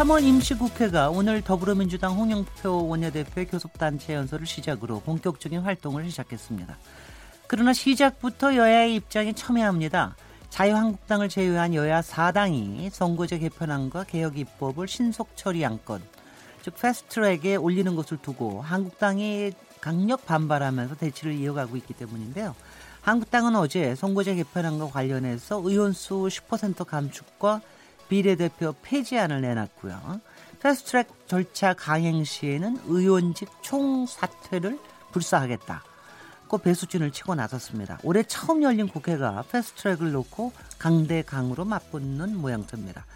3월 임시국회가 오늘 더불어민주당 홍영표 원내대표의 교섭단체 연설을 시작으로 본격적인 활동을 시작했습니다. 그러나 시작부터 여야의 입장이 첨예합니다. 자유한국당을 제외한 여야 4당이 선거제 개편안과 개혁 입법을 신속 처리 안건, 즉 패스트트랙에 올리는 것을 두고 한국당이 강력 반발하면서 대치를 이어가고 있기 때문인데요. 한국당은 어제 선거제 개편안과 관련해서 의원수 10% 감축과 비례대표 폐지안을 내놨고요. 패스트트랙 절차 강행 시에는 의원직 총사퇴를 불사하겠다. 고 배수진을 치고 나섰습니다. 올해 처음 열린 국회가 패스트트랙을 놓고 강대강으로 맞붙는 모양새입니다.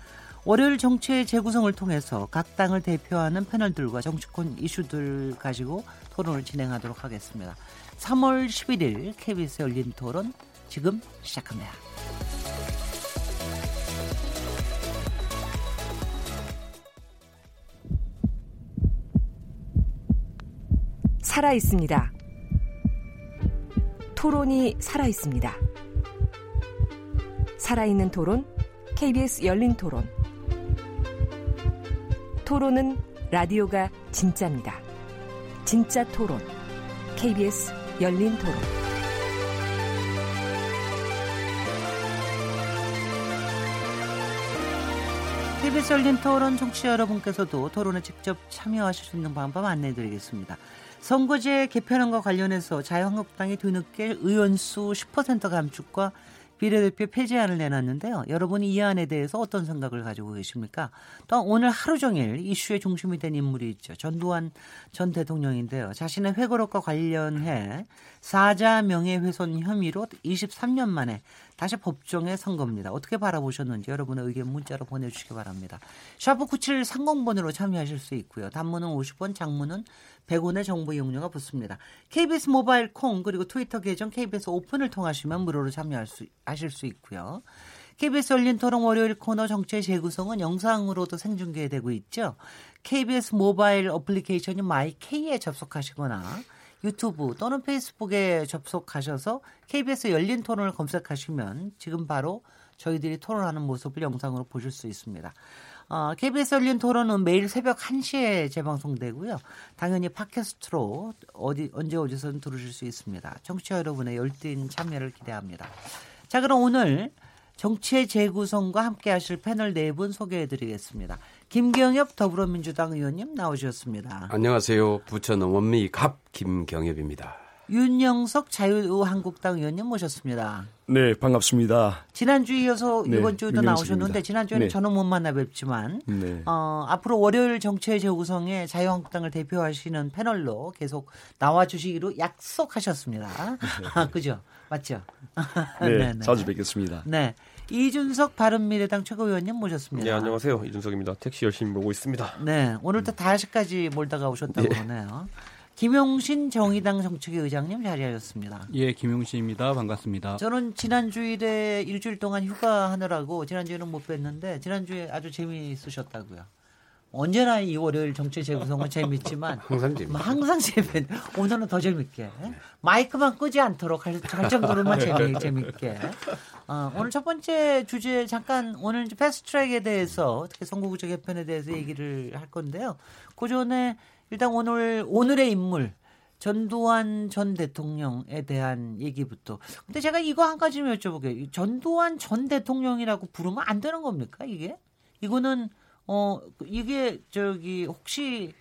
월요일 정치의 재구성을 통해서 각 당을 대표하는 패널들과 정치권 이슈들 가지고 토론을 진행하도록 하겠습니다. 3월 11일 KBS 열린 토론 지금 시작합니다. 살아 있습니다. 토론이 살아 있습니다. 살아있는 토론, KBS 열린 토론. 토론은 라디오가 진짜입니다. 진짜 토론, KBS 열린 토론. KBS 열린 토론 청취자 여러분께서도 토론에 직접 참여하실 수 있는 방법 안내해 드리겠습니다. 선거제 개편안과 관련해서 자유한국당이 뒤늦게 의원수 10% 감축과 비례대표 폐지안을 내놨는데요. 여러분이 이 안에 대해서 어떤 생각을 가지고 계십니까? 또 오늘 하루 종일 이슈의 중심이 된 인물이 있죠. 전두환 전 대통령인데요. 자신의 회고록과 관련해 사자 명예훼손 혐의로 23년 만에 다시 법정에 선 겁니다. 어떻게 바라보셨는지 여러분의 의견 문자로 보내주시기 바랍니다. 샤프 9730번으로 참여하실 수 있고요. 단문은 50원, 장문은 100원의 정보 이용료가 붙습니다. KBS 모바일 콩 그리고 트위터 계정 KBS 오픈을 통하시면 무료로 참여할 수 하실 수 있고요. KBS 열린 토론 월요일 코너 정치의 재구성은 영상으로도 생중계되고 있죠. KBS 모바일 어플리케이션인 마이K에 접속하시거나 유튜브 또는 페이스북에 접속하셔서 KBS 열린 토론을 검색하시면 지금 바로 저희들이 토론하는 모습을 영상으로 보실 수 있습니다. 어, KBS 열린 토론은 매일 새벽 1시에 재방송되고요. 당연히 팟캐스트로 어디 언제 어디서든 들으실 수 있습니다. 청취자 여러분의 열띤 참여를 기대합니다. 자, 그럼 오늘 정치의 재구성과 함께 하실 패널 네 분 소개해 드리겠습니다. 김경엽 더불어민주당 의원님 나오셨습니다. 안녕하세요. 부천 원미 갑 김경엽입니다. 윤영석 자유한국당 의원님 모셨습니다. 네, 반갑습니다. 지난주에 이어서 네, 이번 주에도 나오셨는데 지난주에는 네. 저는 못 만나 뵙지만 네. 어, 앞으로 월요일 정치의 재구성에 자유한국당을 대표하시는 패널로 계속 나와 주시기로 약속하셨습니다. 아, 그죠? 맞죠? 네, 네, 네, 자주 뵙겠습니다. 네. 이준석 바른미래당 최고위원님 모셨습니다. 네, 안녕하세요. 이준석입니다. 택시 열심히 몰고 있습니다. 네, 오늘도 5시까지 몰다가 오셨다고 네. 하네요. 김용신 정의당 정책위 의장님 자리하셨습니다. 예, 김용신입니다. 반갑습니다. 저는 지난 주일에 일주일 동안 휴가하느라고 지난 주에는 못 뵀는데 지난 주에 아주 재미있으셨다고요. 언제나 이 월요일 정치 재구성은 재밌지만 항상 재밌 항상 재밌 오늘은 더 재밌게 마이크만 끄지 않도록 할, 할 정도로만 재미, 재밌게 어, 오늘 첫 번째 주제 잠깐 오늘 패스트트랙에 대해서 어떻게 선거구제 개편에 대해서 얘기를 할 건데요. 그 전에 일단 오늘 오늘의 인물 전두환 전 대통령에 대한 얘기부터. 근데 제가 이거 한 가지 좀 여쭤볼게요. 전두환 전 대통령이라고 부르면 안 되는 겁니까 이게? 이거는 어 이게 저기 혹시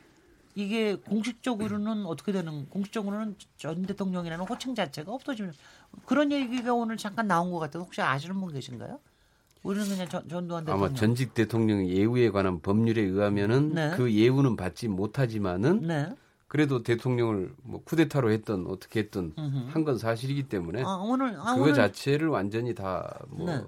이게 공식적으로는 어떻게 되는 공식적으로는 전 대통령이라는 호칭 자체가 없어지면 그런 얘기가 오늘 잠깐 나온 것 같아요. 혹시 아시는 분 계신가요? 우리는 그냥 전, 전두환 대통령. 아마 전직 대통령 예우에 관한 법률에 의하면은 네. 그 예우는 받지 못하지만은 네. 그래도 대통령을 뭐 쿠데타로 했던 어떻게 했던 한 건 사실이기 때문에 아, 오늘, 아, 그거 오늘... 자체를 완전히 다뭐 네.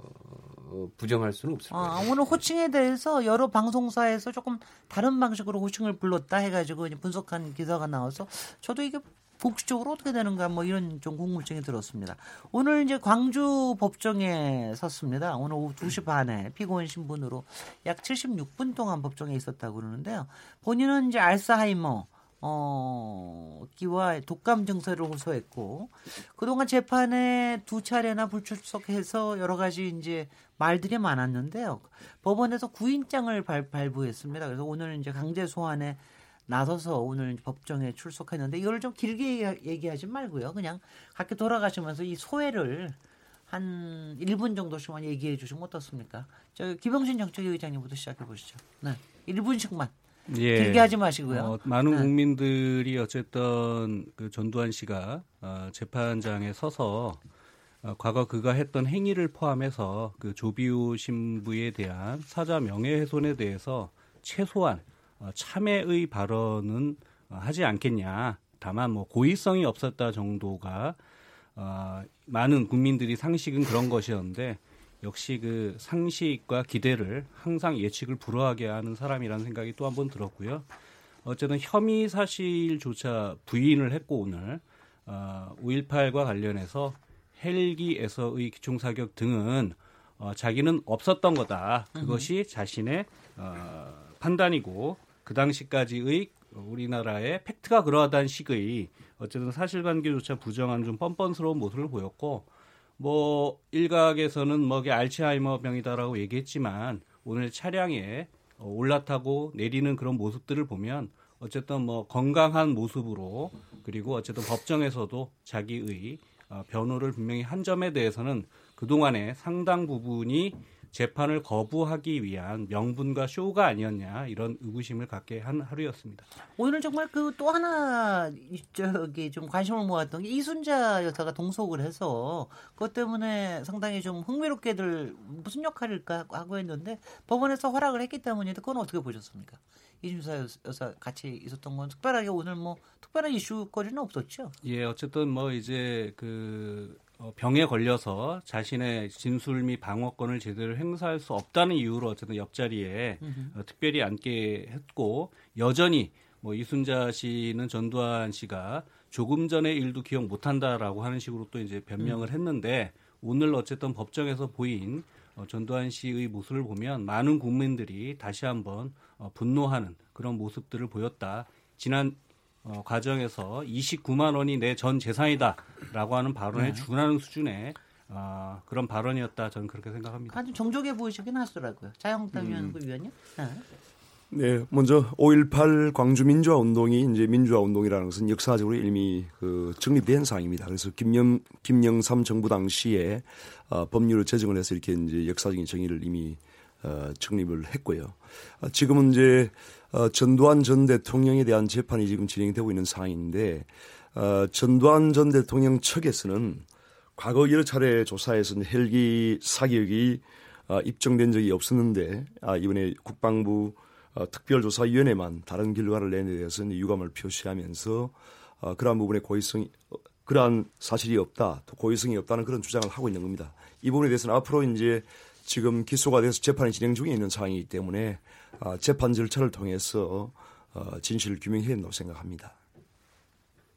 어, 부정할 수는 없을 거예요. 아, 오늘 호칭에 대해서 여러 방송사에서 조금 다른 방식으로 호칭을 불렀다 해가지고 분석한 기사가 나와서 저도 이게 복수적으로 어떻게 되는가 뭐 이런 좀 궁금증이 들었습니다. 오늘 이제 광주 법정에 섰습니다. 오늘 오후 2시 반에 피고인 신분으로 약 76분 동안 법정에 있었다고 그러는데요. 본인은 이제 알츠하이머 어, 기와 독감 증세를 호소했고 그동안 재판에 두 차례나 불출석해서 여러 가지 이제 말들이 많았는데요. 법원에서 구인장을 발, 발부했습니다. 그래서 오늘 이제 강제 소환에 나서서 오늘 법정에 출석했는데 이걸 좀 길게 얘기하지 말고요. 그냥 각기 돌아가시면서 이 소회를 한 1분 정도씩만 얘기해 주시면 어떻습니까? 저 기병신 정책위 의장님부터 시작해 보시죠. 네. 1분씩만. 예. 길게 하지 마시고요. 어, 많은 네. 국민들이 어쨌든 그 전두환 씨가 어, 재판장에 서서 어, 과거 그가 했던 행위를 포함해서 그 조비우 신부에 대한 사자 명예훼손에 대해서 최소한 어, 참회의 발언은 어, 하지 않겠냐. 다만 뭐 고의성이 없었다 정도가 어, 많은 국민들이 상식은 그런 것이었는데 역시 그 상식과 기대를 항상 예측을 불허하게 하는 사람이라는 생각이 또 한 번 들었고요. 어쨌든 혐의 사실조차 부인을 했고 오늘 어, 5.18과 관련해서 헬기에서의 기총사격 등은 어, 자기는 없었던 거다. 그것이 자신의 어, 판단이고 그 당시까지의 우리나라의 팩트가 그러하다는 식의 어쨌든 사실관계조차 부정한 좀 뻔뻔스러운 모습을 보였고 뭐 일각에서는 뭐게 알츠하이머 병이다라고 얘기했지만 오늘 차량에 올라타고 내리는 그런 모습들을 보면 어쨌든 뭐 건강한 모습으로 그리고 어쨌든 법정에서도 자기의 어, 변호를 분명히 한 점에 대해서는 그동안에 상당 부분이 재판을 거부하기 위한 명분과 쇼가 아니었냐 이런 의구심을 갖게 한 하루였습니다. 오늘 정말 그 또 하나 저기 좀 관심을 모았던 게 이순자 여사가 동석을 해서 그것 때문에 상당히 좀 흥미롭게들 무슨 역할일까 하고 했는데 법원에서 허락을 했기 때문인데 그건 어떻게 보셨습니까? 이준사 여사 같이 있었던 건 특별하게 오늘 뭐 특별한 이슈거리는 없었죠. 예, 어쨌든 뭐 이제 그 어, 병에 걸려서 자신의 진술 및 방어권을 제대로 행사할 수 없다는 이유로 어쨌든 옆자리에 어, 특별히 앉게 했고 여전히 뭐 이순자 씨는 전두환 씨가 조금 전의 일도 기억 못한다라고 하는 식으로 또 이제 변명을 음. 했는데 오늘 어쨌든 법정에서 보인 어, 전두환 씨의 모습을 보면 많은 국민들이 다시 한번 어, 분노하는 그런 모습들을 보였다. 지난 어, 과정에서 29만 원이 내 전 재산이다라고 하는 발언에 네. 준하는 수준의 어, 그런 발언이었다 저는 그렇게 생각합니다. 아주 정적해 보이시긴 하더라고요. 자영당 음. 위원님. 네. 네, 먼저 5.18 광주 민주화 운동이 이제 민주화 운동이라는 것은 역사적으로 이미 그 정립된 사항입니다. 그래서 김영 김영삼 정부 당시에 어, 법률을 제정을 해서 이렇게 이제 역사적인 정의를 이미 어, 정립을 했고요. 어, 지금은 이제 어, 전두환 전 대통령에 대한 재판이 지금 진행되고 있는 상황인데 어, 전두환 전 대통령 측에서는 과거 여러 차례 조사에서는 헬기 사격이 어, 입증된 적이 없었는데 아, 이번에 국방부 어, 특별조사위원회만 다른 결과를 내는 데 대해서는 유감을 표시하면서 어, 그러한 부분에 고의성이 어, 그러한 사실이 없다, 또 고의성이 없다는 그런 주장을 하고 있는 겁니다. 이 부분에 대해서는 앞으로 이제 지금 기소가 돼서 재판이 진행 중에 있는 상황이기 때문에 어, 재판 절차를 통해서 어, 진실을 규명해야 된다고 생각합니다.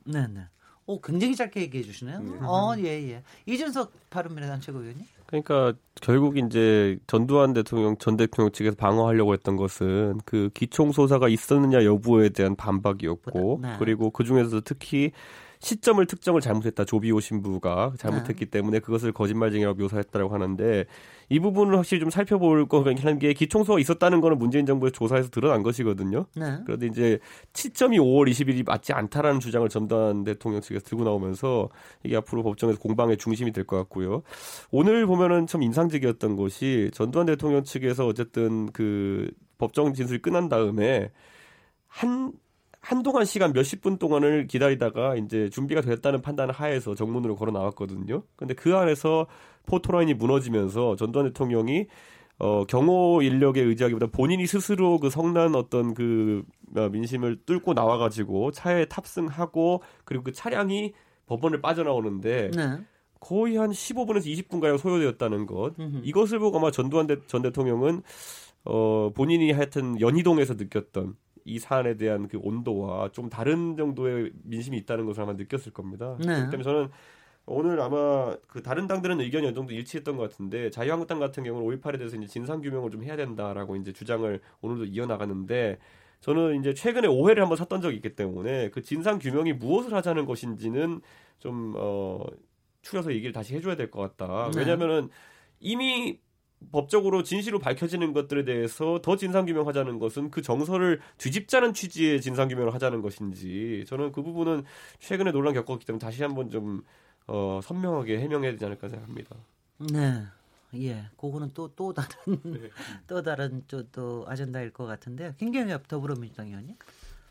네, 네. 오, 굉장히 짧게 얘기해 주시네요. 네. 어, 예, 예. 이준석 바른미래당 최고위원님. 그러니까 결국 이제 전두환 대통령 전 대통령 측에서 방어하려고 했던 것은 그 기총 소사가 있었느냐 여부에 대한 반박이었고 네. 그리고 그 중에서 특히 시점을 특정을 잘못했다 조비오 신부가 잘못했기 네. 때문에 그것을 거짓말쟁이라고 묘사했다고 하는데 이 부분을 확실히 좀 살펴볼 거라는 게 기총소가 있었다는 거는 문재인 정부의 조사에서 드러난 것이거든요. 네. 그런데 이제 시점이 5월 20일이 맞지 않다라는 주장을 전두환 대통령 측에서 들고 나오면서 이게 앞으로 법정에서 공방의 중심이 될 것 같고요. 오늘 보면은 참 인상적이었던 것이 전두환 대통령 측에서 어쨌든 그 법정 진술이 끝난 다음에 한 한동안 시간 몇십 분 동안을 기다리다가 이제 준비가 됐다는 판단을 하에서 정문으로 걸어 나왔거든요. 근데 그 안에서 포토라인이 무너지면서 전두환 대통령이 어, 경호 인력에 의지하기보다 본인이 스스로 그 성난 어떤 그 어, 민심을 뚫고 나와가지고 차에 탑승하고 그리고 그 차량이 법원을 빠져나오는데 네. 거의 한 15분에서 20분 가량 소요되었다는 것. 음흠. 이것을 보고 아마 전두환 대, 전 대통령은 어, 본인이 하여튼 연희동에서 느꼈던 이 사안에 대한 그 온도와 좀 다른 정도의 민심이 있다는 것을 아마 느꼈을 겁니다. 네. 그렇기 때문에 저는 오늘 아마 그 다른 당들은 의견이 어느 정도 일치했던 것 같은데 자유한국당 같은 경우는 5.18에 대해서 이제 진상 규명을 좀 해야 된다라고 이제 주장을 오늘도 이어나가는데 저는 이제 최근에 오해를 한번 샀던 적이 있기 때문에 그 진상 규명이 무엇을 하자는 것인지는 좀 어, 추려서 얘기를 다시 해줘야 될 것 같다. 네. 왜냐하면은 이미 법적으로 진실로 밝혀지는 것들에 대해서 더 진상규명하자는 것은 그 정서를 뒤집자는 취지의 진상규명을 하자는 것인지 저는 그 부분은 최근에 논란 겪었기 때문에 다시 한번 좀 어, 선명하게 해명해야 되지 않을까 생각합니다. 네. 예, 그거는 또, 또 다른, 네. 또 다른 또, 또 아젠다일 것 같은데, 김경엽 더불어민주당 의원님?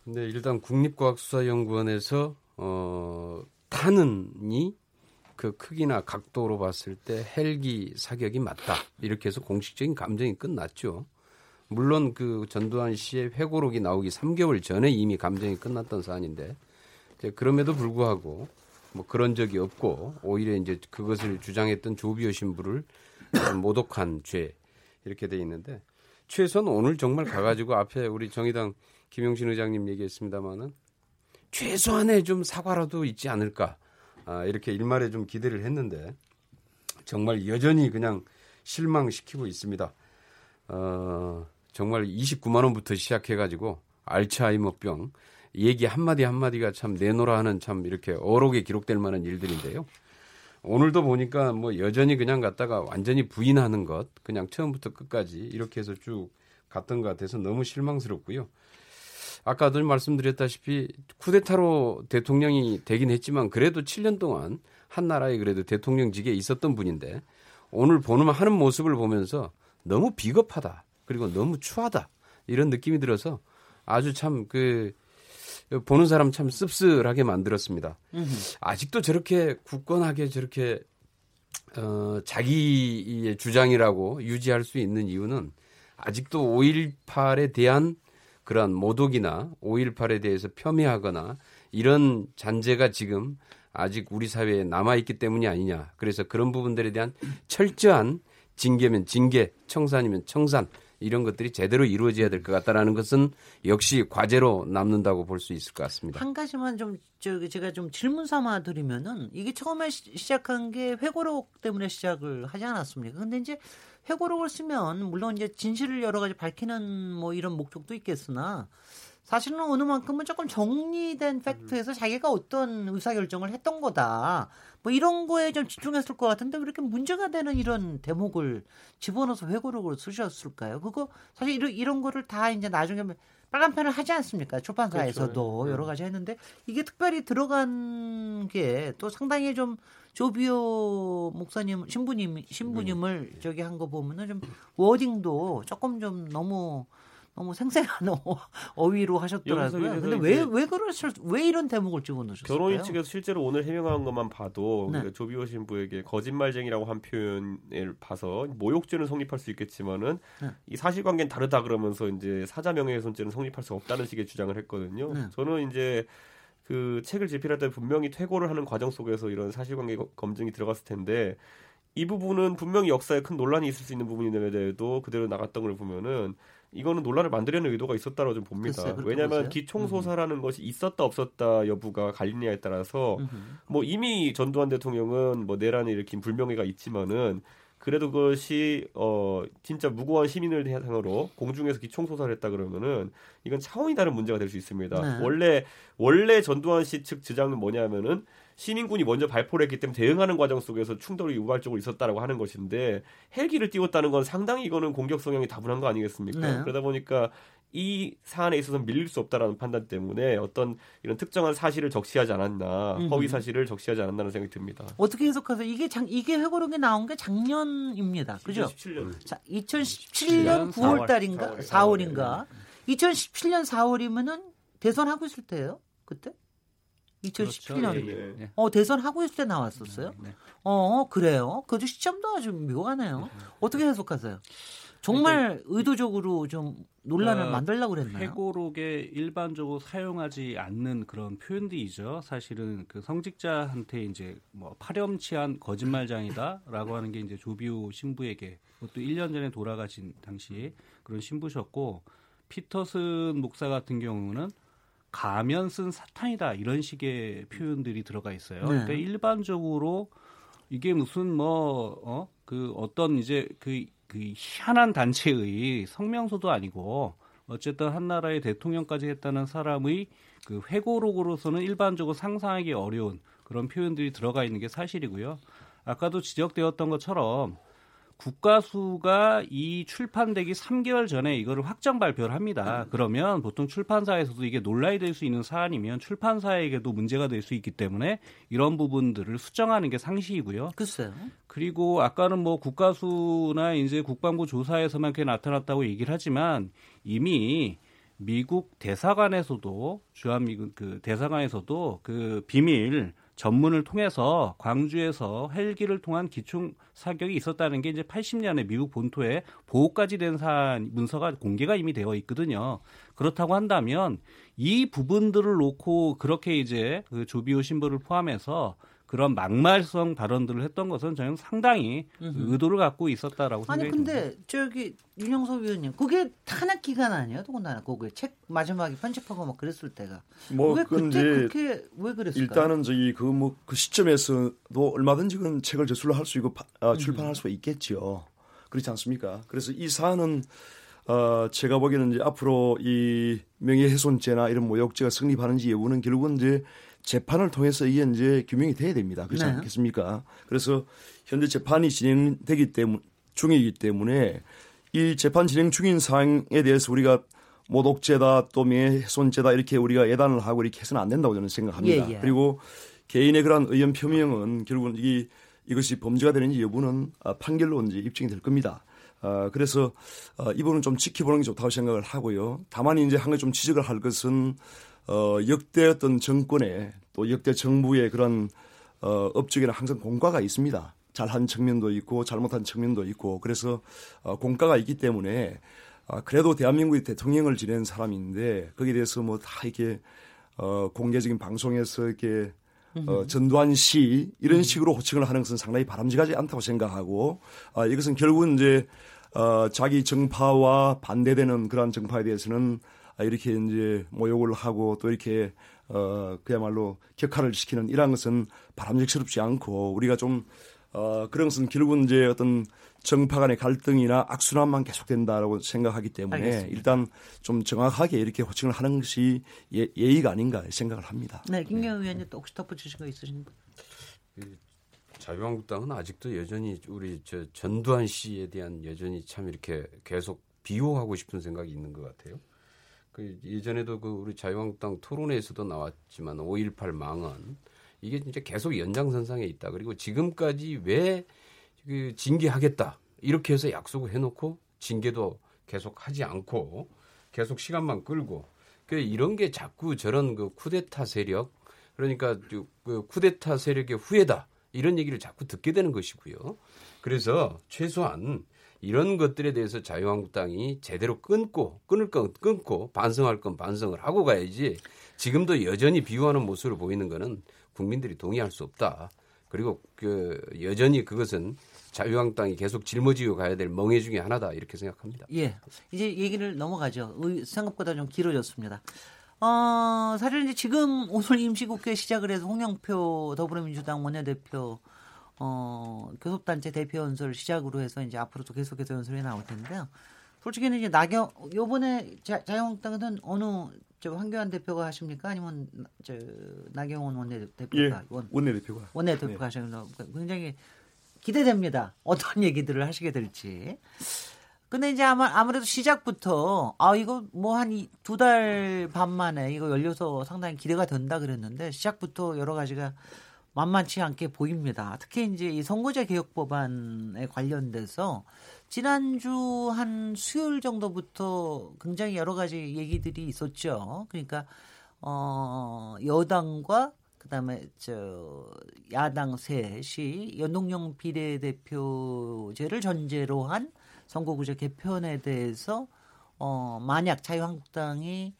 네, 일단 국립과학수사연구원에서, 어, 타는이 그 크기나 각도로 봤을 때 헬기 사격이 맞다. 이렇게 해서 공식적인 감정이 끝났죠. 물론 그 전두환 씨의 회고록이 나오기 3개월 전에 이미 감정이 끝났던 사안인데 그럼에도 불구하고 뭐 그런 적이 없고 오히려 이제 그것을 주장했던 조비오 신부를 모독한 죄 이렇게 돼 있는데 최소한 오늘 정말 가가지고 앞에 우리 정의당 김용신 의장님 얘기했습니다마는 최소한의 좀 사과라도 있지 않을까 아, 이렇게 일말에 좀 기대를 했는데 정말 여전히 그냥 실망시키고 있습니다. 어, 정말 29만 원부터 시작해가지고 알츠하이머병 얘기 한마디 한마디가 참 내노라 하는 참 이렇게 어록에 기록될 만한 일들인데요. 오늘도 보니까 뭐 여전히 그냥 갔다가 완전히 부인하는 것 그냥 처음부터 끝까지 이렇게 해서 쭉 갔던 것 같아서 너무 실망스럽고요. 아까도 말씀드렸다시피 쿠데타로 대통령이 되긴 했지만 그래도 7년 동안 한 나라에 그래도 대통령직에 있었던 분인데 오늘 보는 하는 모습을 보면서 너무 비겁하다 그리고 너무 추하다 이런 느낌이 들어서 아주 참 그 보는 사람 참 씁쓸하게 만들었습니다. 아직도 저렇게 굳건하게 저렇게 어, 자기의 주장이라고 유지할 수 있는 이유는 아직도 5.18에 대한 그러한 모독이나 5.18에 대해서 폄훼하거나 이런 잔재가 지금 아직 우리 사회에 남아있기 때문이 아니냐. 그래서 그런 부분들에 대한 철저한 징계면 징계, 청산이면 청산, 이런 것들이 제대로 이루어져야 될 것 같다라는 것은 역시 과제로 남는다고 볼 수 있을 것 같습니다. 한 가지만 좀 저, 제가 좀 질문 삼아 드리면은 이게 처음에 시, 작한 게 회고록 때문에 시작을 하지 않았습니까? 근데 이제 회고록을 쓰면 물론 이제 진실을 여러 가지 밝히는 뭐 이런 목적도 있겠으나 사실은 어느 만큼은 조금 정리된 팩트에서 자기가 어떤 의사결정을 했던 거다. 뭐 이런 거에 좀 집중했을 것 같은데 왜 이렇게 문제가 되는 이런 대목을 집어넣어서 회고록을 쓰셨을까요? 그거 사실 이런, 이런 거를 다 이제 나중에 빨간 편을 하지 않습니까? 출판사에서도 그렇죠. 여러 가지 했는데 이게 특별히 들어간 게 또 상당히 좀 조비오 목사님 신부님 신부님을 네. 저기 한 거 보면은 좀 워딩도 조금 좀 너무 너무 생생한 어, 위로 하셨더라고요. 근데 왜 왜 그러실 왜 이런 대목을 집어넣으셨어요? 결혼인 측에서 실제로 오늘 해명한 것만 봐도 네. 조비오 신부에게 거짓말쟁이라고 한 표현을 봐서 모욕죄는 성립할 수 있겠지만은 네. 이 사실관계는 다르다 그러면서 이제 사자 명예훼손죄는 성립할 수 없다는 식의 주장을 했거든요. 네. 저는 이제 그 책을 집필할 때 분명히 퇴고를 하는 과정 속에서 이런 사실관계 검증이 들어갔을 텐데 이 부분은 분명히 역사에 큰 논란이 있을 수 있는 부분인데도 그대로 나갔던 걸 보면은 이거는 논란을 만들려는 의도가 있었다고 좀 봅니다. 왜냐하면 기총소사라는 것이 있었다 없었다 여부가 갈리냐에 따라서 뭐 이미 전두환 대통령은 뭐 내란을 일으킨 불명예가 있지만은 그래도 그것이 어 진짜 무고한 시민을 대상으로 공중에서 기총소사를 했다 그러면은 이건 차원이 다른 문제가 될 수 있습니다. 네. 원래 원래 전두환 씨 측 주장은 뭐냐면은 시민군이 먼저 발포를 했기 때문에 대응하는 과정 속에서 충돌이 우발적으로 있었다라고 하는 것인데 헬기를 띄웠다는 건 상당히 이거는 공격 성향이 다분한 거 아니겠습니까? 네. 그러다 보니까 이 사안에 있어서 밀릴 수 없다라는 판단 때문에 어떤 이런 특정한 사실을 적시하지 않았나 허위 사실을 적시하지 않았나는 생각이 듭니다. 어떻게 해석하세요? 이게 장, 이게 회고록에 나온 게 작년입니다. 그죠? 2017년. 자, 2017년 9월 달인가 4월, 인가 2017년 4월이면은 대선 하고 있을 때예요. 그때? 2017년. 그렇죠. 예, 예. 어, 대선 하고 있을 때 나왔었어요? 네, 네. 어, 그래요. 그것도 시점도 아주 묘하네요. 네. 어떻게 해석하세요? 정말 의도적으로 좀 논란을 어, 만들려고 그랬나요? 회고록에 일반적으로 사용하지 않는 그런 표현들이죠. 사실은 그 성직자한테 이제 뭐 파렴치한 거짓말장이다라고 하는 게 이제 조비우 신부에게 그것도 1년 전에 돌아가신 당시 그런 신부셨고 피터슨 목사 같은 경우는 가면 쓴 사탄이다 이런 식의 표현들이 들어가 있어요. 네. 그러니까 일반적으로 이게 무슨 뭐어그 어떤 이제 그, 그 희한한 단체의 성명서도 아니고 어쨌든 한 나라의 대통령까지 했다는 사람의 그 회고록으로서는 일반적으로 상상하기 어려운 그런 표현들이 들어가 있는 게 사실이고요. 아까도 지적되었던 것처럼 국가수가 이 출판되기 3개월 전에 이거를 확정 발표를 합니다. 그러면 보통 출판사에서도 이게 논란이 될 수 있는 사안이면 출판사에게도 문제가 될 수 있기 때문에 이런 부분들을 수정하는 게 상식이고요. 글쎄요. 그리고 아까는 뭐 국가수나 이제 국방부 조사에서만 그게 나타났다고 얘기를 하지만 이미 미국 대사관에서도 주한미군 그 대사관에서도 그 비밀 전문을 통해서 광주에서 헬기를 통한 기총 사격이 있었다는 게 이제 80년에 미국 본토에 보호까지 된 사안 문서가 공개가 이미 되어 있거든요. 그렇다고 한다면 이 부분들을 놓고 그렇게 이제 그 조비오 신부를 포함해서 그런 막말성 발언들을 했던 것은 저는 상당히 음흠. 의도를 갖고 있었다라고 생각이 아니 근데 듭니다. 저기 윤영석 위원님 그게 탄핵 기간 아니에요? 더군다나 그게 책 마지막에 편집하고 막 그랬을 때가 뭐 그때 그렇게 왜 그랬을까요? 일단은 저기 그 뭐그 뭐그 시점에서도 얼마든지 그런 책을 저술로 할 수 있고 아, 출판할 수가 있겠지요. 그렇지 않습니까? 그래서 이 사안은 어, 제가 보기에는 이제 앞으로 이 명예훼손죄나 이런 모욕죄가 성립하는지 여부는 결국은 이제 재판을 통해서 이게 이제 규명이 돼야 됩니다. 그렇지 네. 않겠습니까? 그래서 현재 재판이 진행되기 때문 중이기 때문에 이 재판 진행 중인 사항에 대해서 우리가 모독죄다 또 명예훼손죄다 이렇게 우리가 예단을 하고 이렇게 해서는 안 된다고 저는 생각합니다. 예, 예. 그리고 개인의 그런 의견 표명은 결국은 이 이것이 범죄가 되는지 여부는 아, 판결로 이제 입증이 될 겁니다. 어, 그래서 어, 이 부분은 좀 지켜보는 게 좋다고 생각을 하고요. 다만 이제 한 가지 좀 지적을 할 것은 어, 역대 어떤 정권의 또 역대 정부의 그런 어, 업적에는 항상 공과가 있습니다. 잘한 측면도 있고 잘못한 측면도 있고 그래서 어, 공과가 있기 때문에 어, 그래도 대한민국의 대통령을 지낸 사람인데 거기에 대해서 뭐 다 이렇게 어, 공개적인 방송에서 이렇게 어, 전두환 씨 이런 식으로 호칭을 하는 것은 상당히 바람직하지 않다고 생각하고 어, 이것은 결국은 이제 어, 자기 정파와 반대되는 그러한 정파에 대해서는 아, 이렇게 이제 모욕을 하고 또 이렇게 어 그야말로 격하를 시키는 이러한 것은 바람직스럽지 않고 우리가 좀 어, 그런 것은 결국은 이제 어떤 정파 간의 갈등이나 악순환만 계속된다라고 생각하기 때문에 알겠습니다. 일단 좀 정확하게 이렇게 호칭을 하는 것이 예, 예의가 아닌가 생각을 합니다. 네, 김경호 네. 의원님 또 혹시 덧붙이신 거 있으신 분? 그 자유한국당은 아직도 여전히 우리 저 전두환 씨에 대한 여전히 참 이렇게 계속 비호하고 싶은 생각이 있는 것 같아요. 그 예전에도 그 우리 자유한국당 토론회에서도 나왔지만 5.18 망언 이게 진짜 계속 연장선상에 있다. 그리고 지금까지 왜 그 징계하겠다 이렇게 해서 약속을 해놓고 징계도 계속 하지 않고 계속 시간만 끌고 그 이런 게 자꾸 저런 그 쿠데타 세력 그러니까 그 쿠데타 세력의 후예다 이런 얘기를 자꾸 듣게 되는 것이고요. 그래서 최소한 이런 것들에 대해서 자유한국당이 제대로 끊고 끊을 건 끊고 반성할 건 반성을 하고 가야지 지금도 여전히 비유하는 모습을 보이는 거는 국민들이 동의할 수 없다. 그리고 그 여전히 그것은 자유한국당이 계속 짊어지고 가야 될 멍해 중의 하나다 이렇게 생각합니다. 예, 이제 얘기를 넘어가죠. 생각보다 좀 길어졌습니다. 어, 사실 이제 지금 오늘 임시국회 시작을 해서 홍영표 더불어민주당 원내대표 어, 교섭단체 대표 연설 시작으로 해서 이제 앞으로도 계속해서 연설이 나올 텐데요. 솔직히는 이제 나경 요번에 자, 자유한국당은 어느 저 황교안 대표가 하십니까? 아니면 저 나경원 원내대표가 예, 원, 원내대표가 원내대표가 네. 하시는 굉장히 기대됩니다. 어떤 얘기들을 하시게 될지. 근데 이제 아마 아무래도 시작부터 아 이거 뭐 한 두 달 반 만에 이거 열려서 상당히 기대가 된다 그랬는데 시작부터 여러 가지가 만만치 않게 보입니다. 특히 이제 이 선거제 개혁 법안에 관련돼서 지난주 한 수요일 정도부터 굉장히 여러 가지 얘기들이 있었죠. 그러니까 어 여당과 그다음에 저 야당 셋이 연동형 비례대표제를 전제로 한 선거구제 개편에 대해서 어 만약 자유한국당이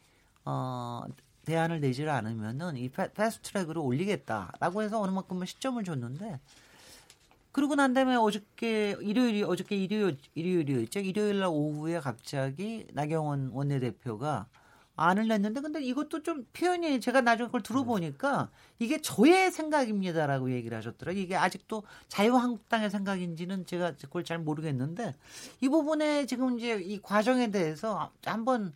어 대안을 내지를 않으면은 이 fast track으로 올리겠다라고 해서 어느 만큼은 시점을 줬는데 그러고 난 다음에 어저께 일요일이 어저께 일요일 일요일이었죠. 일요일 날 오후에 갑자기 나경원 원내대표가 안을 냈는데 근데 이것도 좀 표현이 제가 나중에 그걸 들어보니까 이게 저의 생각입니다라고 얘기를 하셨더라고요. 이게 아직도 자유한국당의 생각인지는 제가 그걸 잘 모르겠는데 이 부분에 지금 이제 이 과정에 대해서 한번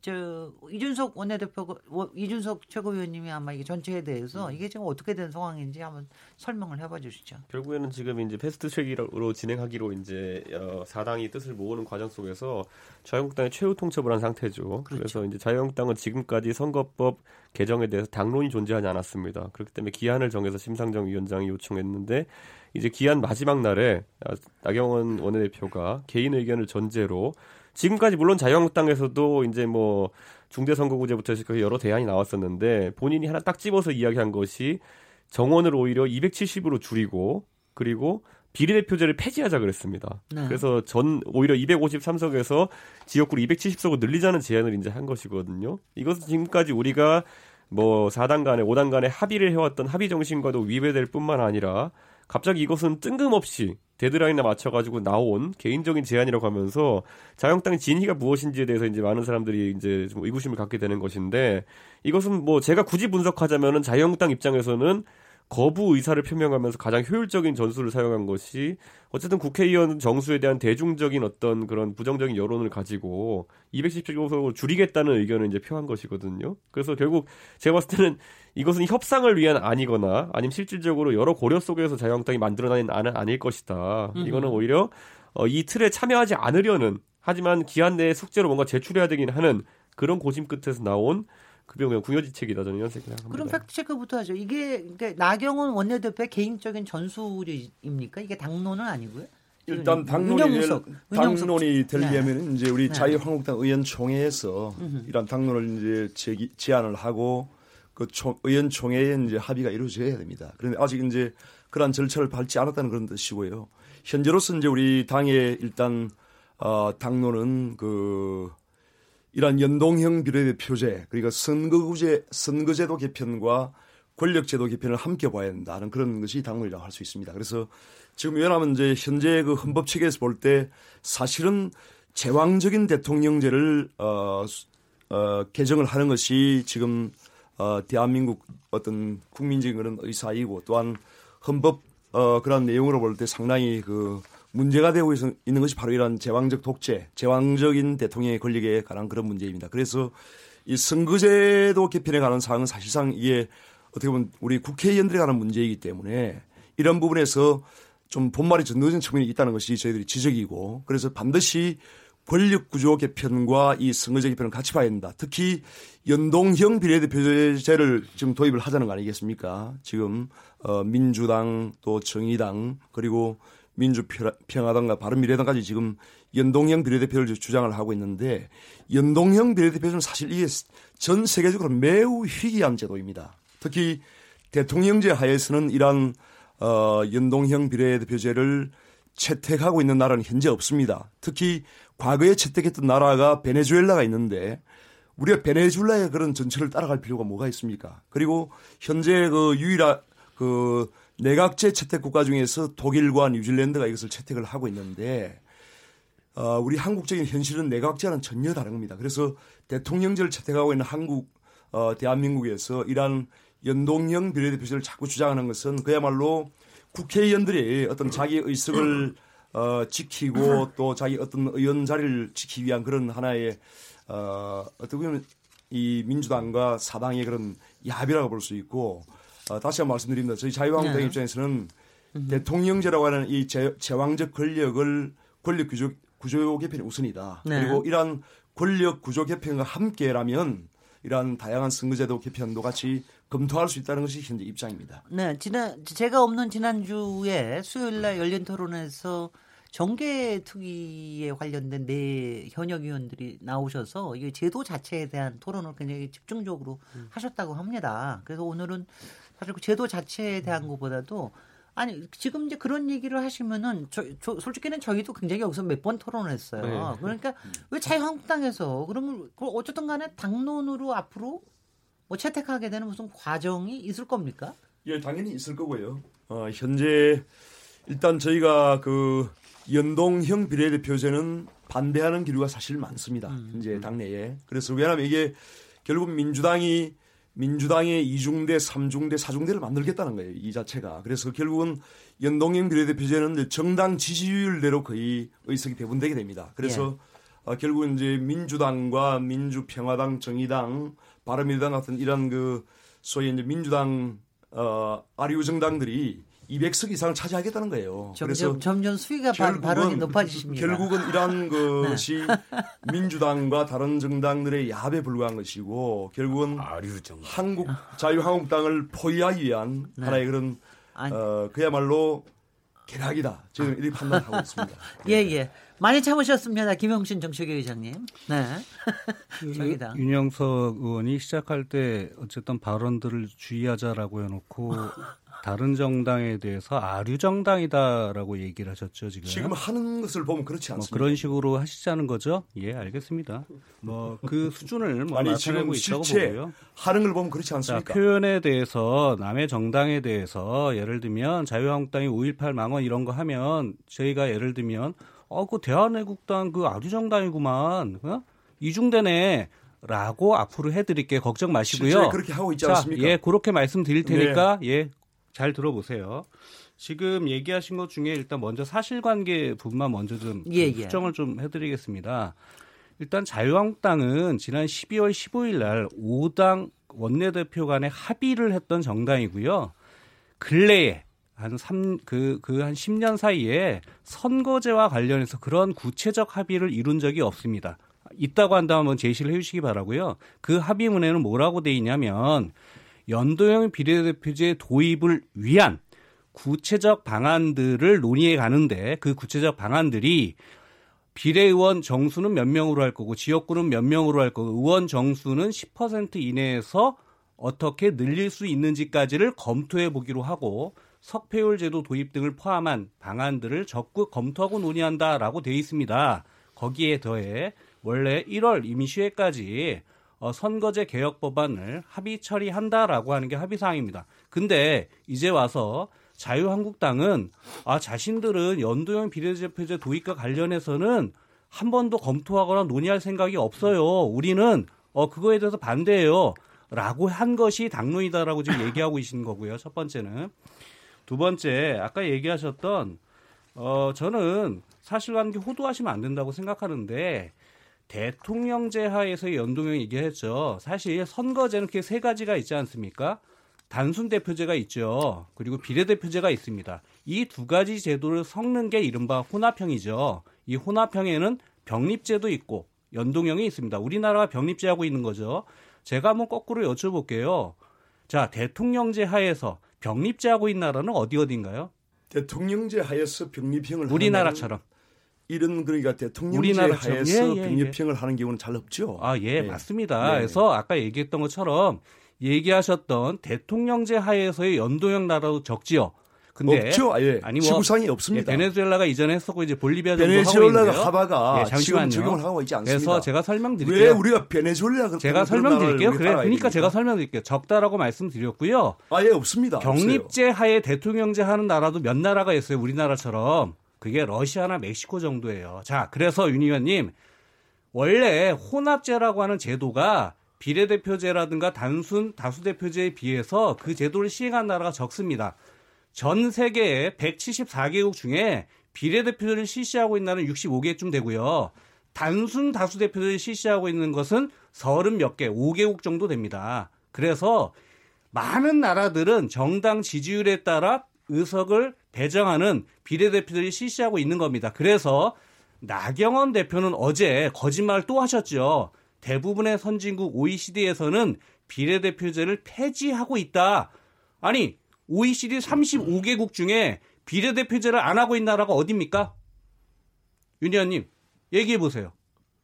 저 이준석 원내대표 이준석 최고위원님이 아마 이게 전체에 대해서 음. 이게 지금 어떻게 된 상황인지 한번 설명을 해봐 주시죠. 결국에는 지금 이제 패스트트랙으로 진행하기로 이제 어, 사당이 뜻을 모으는 과정 속에서 자유한국당이 최후 통첩을 한 상태죠. 그렇죠. 그래서 이제 자유한국당은 지금까지 선거법 개정에 대해서 당론이 존재하지 않았습니다. 그렇기 때문에 기한을 정해서 심상정 위원장이 요청했는데 이제 기한 마지막 날에 아, 나경원 원내대표가 개인 의견을 전제로 지금까지 물론 자유한국당에서도 이제 뭐 중대선거구제부터 해서 여러 대안이 나왔었는데 본인이 하나 딱 집어서 이야기한 것이 정원을 오히려 270으로 줄이고 그리고 비례대표제를 폐지하자 그랬습니다. 네. 그래서 전 오히려 253석에서 지역구를 270석으로 늘리자는 제안을 이제 한 것이거든요. 이것은 지금까지 우리가 뭐 4당 간에 5당 간에 합의를 해왔던 합의 정신과도 위배될 뿐만 아니라 갑자기 이것은 뜬금없이 데드라인에 맞춰가지고 나온 개인적인 제안이라고 하면서 자영당 진위가 무엇인지에 대해서 이제 많은 사람들이 이제 좀 의구심을 갖게 되는 것인데 이것은 뭐 제가 굳이 분석하자면은 자유한국당 입장에서는 거부 의사를 표명하면서 가장 효율적인 전술을 사용한 것이 어쨌든 국회의원 정수에 대한 대중적인 어떤 그런 부정적인 여론을 가지고 210석으로 줄이겠다는 의견을 이제 표한 것이거든요. 그래서 결국 제가 봤을 때는 이것은 협상을 위한 아니거나 아니면 실질적으로 여러 고려 속에서 자유한국당이 만들어낸 안은 아닐 것이다. 음. 이거는 오히려 어, 이 틀에 참여하지 않으려는 하지만 기한 내에 숙제로 뭔가 제출해야 되긴 하는 그런 고심 끝에서 나온 그냥 궁여지책이다 저는 이런 생각합니다. 그럼 팩트 체크부터 하죠. 이게 그러니까 나경원 원내대표의 개인적인 전술입니까? 이게 당론은 아니고요. 일단 당론이 될, 당론이 되려면 네. 이제 우리 네. 자유한국당 의원총회에서 음흠. 이런 당론을 이제 제기, 제안을 하고 그 총, 의원총회에 이제 합의가 이루어져야 됩니다. 그런데 아직 이제 그러한 절차를 밟지 않았다는 그런 뜻이고요. 현재로서 이제 우리 당의 일단 어, 당론은 그 이러한 연동형 비례대표제 그러니까 선거구제 선거제도 개편과 권력제도 개편을 함께 봐야 된다는 그런 것이 당론이라고 할 수 있습니다. 그래서 지금 왜냐하면 이제 현재 그 헌법 체계에서 볼 때 사실은 제왕적인 대통령제를 어, 어, 개정을 하는 것이 지금 어, 대한민국 어떤 국민적인 그런 의사이고 또한 헌법 어, 그런 내용으로 볼 때 상당히 그 문제가 되고 있는 것이 바로 이런 제왕적 독재, 제왕적인 대통령의 권력에 관한 그런 문제입니다. 그래서 이 선거제도 개편에 관한 사항은 사실상 이게 어떻게 보면 우리 국회의원들에 관한 문제이기 때문에 이런 부분에서 좀 본말이 좀 늦은 측면이 있다는 것이 저희들이 지적이고 그래서 반드시 권력 구조 개편과 이 선거제 개편을 같이 봐야 된다. 특히 연동형 비례대표제를 지금 도입을 하자는 거 아니겠습니까? 지금 어 민주당 또 정의당 그리고 민주평화당과 바른미래당까지 지금 연동형 비례대표를 주장을 하고 있는데 연동형 비례대표는 사실 이게 전 세계적으로 매우 희귀한 제도입니다. 특히 대통령제 하에서는 이러한 어, 연동형 비례대표제를 채택하고 있는 나라는 현재 없습니다. 특히 과거에 채택했던 나라가 베네수엘라가 있는데 우리가 베네수엘라의 그런 전철을 따라갈 필요가 뭐가 있습니까? 그리고 현재 그 유일한 그 내각제 채택 국가 중에서 독일과 뉴질랜드가 이것을 채택을 하고 있는데 어, 우리 한국적인 현실은 내각제와는 전혀 다른 겁니다. 그래서 대통령제를 채택하고 있는 한국 어, 대한민국에서 이러한 연동형 비례대표제를 자꾸 주장하는 것은 그야말로 국회의원들이 어떤 자기 의석을 어, 지키고 또 자기 어떤 의원 자리를 지키기 위한 그런 하나의 어, 어떻게 보면 이 민주당과 사당의 그런 야비라고 볼 수 있고 어, 다시 한번 말씀드립니다. 저희 자유한국당 네. 입장에서는 음. 대통령제라고 하는 이 제, 제왕적 권력을 권력 구조, 구조 개편이 우선이다. 네. 그리고 이러한 권력 구조 개편과 함께라면 이러한 다양한 선거제도 개편도 같이 검토할 수 있다는 것이 현재 입장입니다. 네, 지난 제가 없는 지난주에 수요일 날 열린 토론에서 정계 투기에 관련된 네 현역 의원들이 나오셔서 이 제도 자체에 대한 토론을 굉장히 집중적으로 음. 하셨다고 합니다. 그래서 오늘은 사실 그 제도 자체에 대한 것보다도 아니 지금 이제 그런 얘기를 하시면은 저, 저 솔직히는 저희도 굉장히 여기서 몇 번 토론을 했어요. 네. 그러니까 왜 자유한국당에서 그러면 어쨌든 간에 당론으로 앞으로 뭐 채택하게 되는 무슨 과정이 있을 겁니까? 예, 당연히 있을 거고요. 어, 현재 일단 저희가 그 연동형 비례대표제는 반대하는 기류가 사실 많습니다. 음. 현재 당내에. 그래서 왜냐하면 이게 결국 민주당이 민주당의 이중대, 삼중대, 사중대를 만들겠다는 거예요. 이 자체가. 그래서 결국은 연동형 비례대표제는 정당 지지율대로 거의 의석이 배분되게 됩니다. 그래서 예. 어, 결국은 이제 민주당과 민주평화당, 정의당, 바른미래당 같은 이런 그 소위 이제 민주당 어, 아류 정당들이 200석 이상을 차지하겠다는 거예요. 점점, 그래서 점점 수위가 발언이 높아지십니다. 결국은 이러한 것이 네. 민주당과 다른 정당들의 야합에 불과한 것이고 결국은 한국 자유한국당을 포위하기 위한 네. 하나의 그런 어, 그야말로 개락이다. 저는 이렇게 판단하고 있습니다. 예, 예. 많이 참으셨습니다. 김영신 정책위 의장님. 네. 저기다. 그 윤영석 의원이 시작할 때 어쨌든 발언들을 주의하자라고 해놓고 다른 정당에 대해서 아류 정당이다라고 얘기를 하셨죠 지금. 지금 하는 것을 보면 그렇지 뭐 않습니다. 뭐 그런 식으로 하시자는 거죠? 예, 알겠습니다. 뭐 그 수준을 뭐 아니 지금 실체 보고요. 하는 걸 보면 그렇지 않습니까? 자, 표현에 대해서 남의 정당에 대해서 예를 들면 자유한국당이 5.18 망원 이런 거 하면 저희가 예를 들면 어, 그 대한애국당 그 아류 정당이구만. 어? 이중대네. 라고 앞으로 해드릴게 걱정 마시고요. 그렇게 하고 있지 않습니까? 자, 예, 그렇게 말씀드릴 테니까 네. 예, 잘 들어보세요. 지금 얘기하신 것 중에 일단 먼저 사실관계 부분만 먼저 좀 예, 예. 수정을 좀 해드리겠습니다. 일단 자유한국당은 지난 12월 15일 날 5당 원내대표 간에 합의를 했던 정당이고요. 근래에 한 3, 그, 그 한 10년 사이에 선거제와 관련해서 그런 구체적 합의를 이룬 적이 없습니다. 있다고 한다면 제시를 해 주시기 바라고요. 그 합의문에는 뭐라고 돼 있냐면 연도형 비례대표제 도입을 위한 구체적 방안들을 논의해 가는데 그 구체적 방안들이 비례의원 정수는 몇 명으로 할 거고 지역구는 몇 명으로 할 거고 의원 정수는 10% 이내에서 어떻게 늘릴 수 있는지까지를 검토해 보기로 하고 석패율 제도 도입 등을 포함한 방안들을 적극 검토하고 논의한다라고 되어 있습니다. 거기에 더해 원래 1월 임시회까지 어, 선거제 개혁 법안을 합의 처리한다라고 하는 게 합의 사항입니다. 근데 이제 와서 자유한국당은 아 자신들은 연도형 비례대표제 도입과 관련해서는 한 번도 검토하거나 논의할 생각이 없어요. 우리는 어 그거에 대해서 반대해요. 라고 한 것이 당론이다라고 지금 얘기하고 계신 거고요. 첫 번째는 두 번째 아까 얘기하셨던 어 저는 사실관계 호도하시면 안 된다고 생각하는데 대통령제 하에서의 연동형 얘기했죠. 사실 선거제는 그게 세 가지가 있지 않습니까? 단순 대표제가 있죠. 그리고 비례대표제가 있습니다. 이 두 가지 제도를 섞는 게 이른바 혼합형이죠. 이 혼합형에는 병립제도 있고 연동형이 있습니다. 우리나라가 병립제하고 있는 거죠. 제가 한번 거꾸로 여쭤볼게요. 자, 대통령제 하에서 병립제하고 있는 나라는 어디 어딘가요? 대통령제 하에서 병립형을 우리나라처럼 이런 그러니까 대통령제 하에서 예, 예, 병립형을 예. 하는 경우는 잘 없죠. 아, 예, 예. 맞습니다. 네. 그래서 아까 얘기했던 것처럼 얘기하셨던 대통령제 하에서의 연도형 나라도 적지요. 근데 없죠. 예. 아니 뭐 지구상이 없습니다. 예, 베네수엘라가 이전에 했었고 이제 볼리비아 정도 베네수엘라가 하바가 예, 잠시만요. 지금 적용을 하고 있지 않습니다. 그래서 제가 설명드릴게요. 왜 우리가 베네수엘라 제가 설명드릴게요. 그래, 그러니까 제가 설명드릴게요. 적다라고 말씀드렸고요. 아예 없습니다. 병립제 하에 대통령제 하는 나라도 몇 나라가 있어요. 우리나라처럼. 그게 러시아나 멕시코 정도예요. 자, 그래서 윤 의원님 원래 혼합제라고 하는 제도가 비례대표제라든가 단순 다수대표제에 비해서 그 제도를 시행한 나라가 적습니다. 전 세계의 174개국 중에 비례대표제를 실시하고 있는 나라는 65개쯤 되고요. 단순 다수대표제를 실시하고 있는 것은 30몇 개, 5개국 정도 됩니다. 그래서 많은 나라들은 정당 지지율에 따라 의석을 배정하는 비례대표들이 실시하고 있는 겁니다. 그래서 나경원 대표는 어제 거짓말 또 하셨죠. 대부분의 선진국 OECD에서는 비례대표제를 폐지하고 있다. 아니, OECD 35개국 중에 비례대표제를 안 하고 있는 나라가 어딥니까? 윤 의원님, 얘기해 보세요.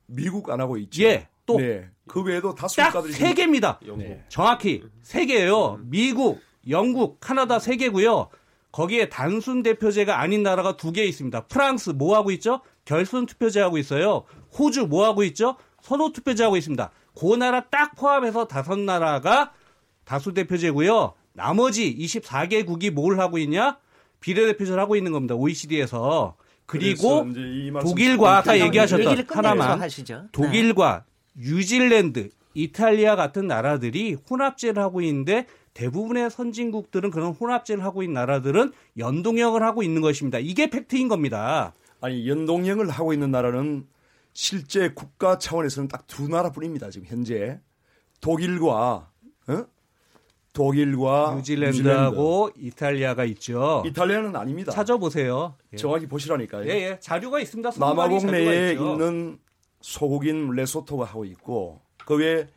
미국 안 하고 있죠. 예. 또. 네. 그 외에도 다수 국가들이. 세 개입니다. 네. 정확히 세 개예요. 미국, 영국, 카나다 세 개고요. 거기에 단순 대표제가 아닌 나라가 두 개 있습니다. 프랑스 뭐 하고 있죠? 결선 투표제 하고 있어요. 호주 뭐 하고 있죠? 선호 투표제 하고 있습니다. 그 나라 딱 포함해서 다섯 나라가 다수 대표제고요. 나머지 24개국이 뭘 하고 있냐? 비례대표제를 하고 있는 겁니다. OECD에서. 그리고 독일과 아까 얘기하셨던 하나만 하시죠. 네. 독일과 네. 뉴질랜드, 이탈리아 같은 나라들이 혼합제를 하고 있는데 대부분의 선진국들은 그런 혼합제를 하고 있는 나라들은 연동형을 하고 있는 것입니다. 이게 팩트인 겁니다. 아니 연동형을 하고 있는 나라는 실제 국가 차원에서는 딱 두 나라뿐입니다. 지금 현재 독일과 어? 독일과 뉴질랜드하고 뉴질랜드. 이탈리아가 있죠. 이탈리아는 아닙니다. 찾아보세요. 예. 정확히 보시라니까요. 예, 예. 자료가 있습니다. 남아공 내에 있는 소국인 레소토가 하고 있고 그 외에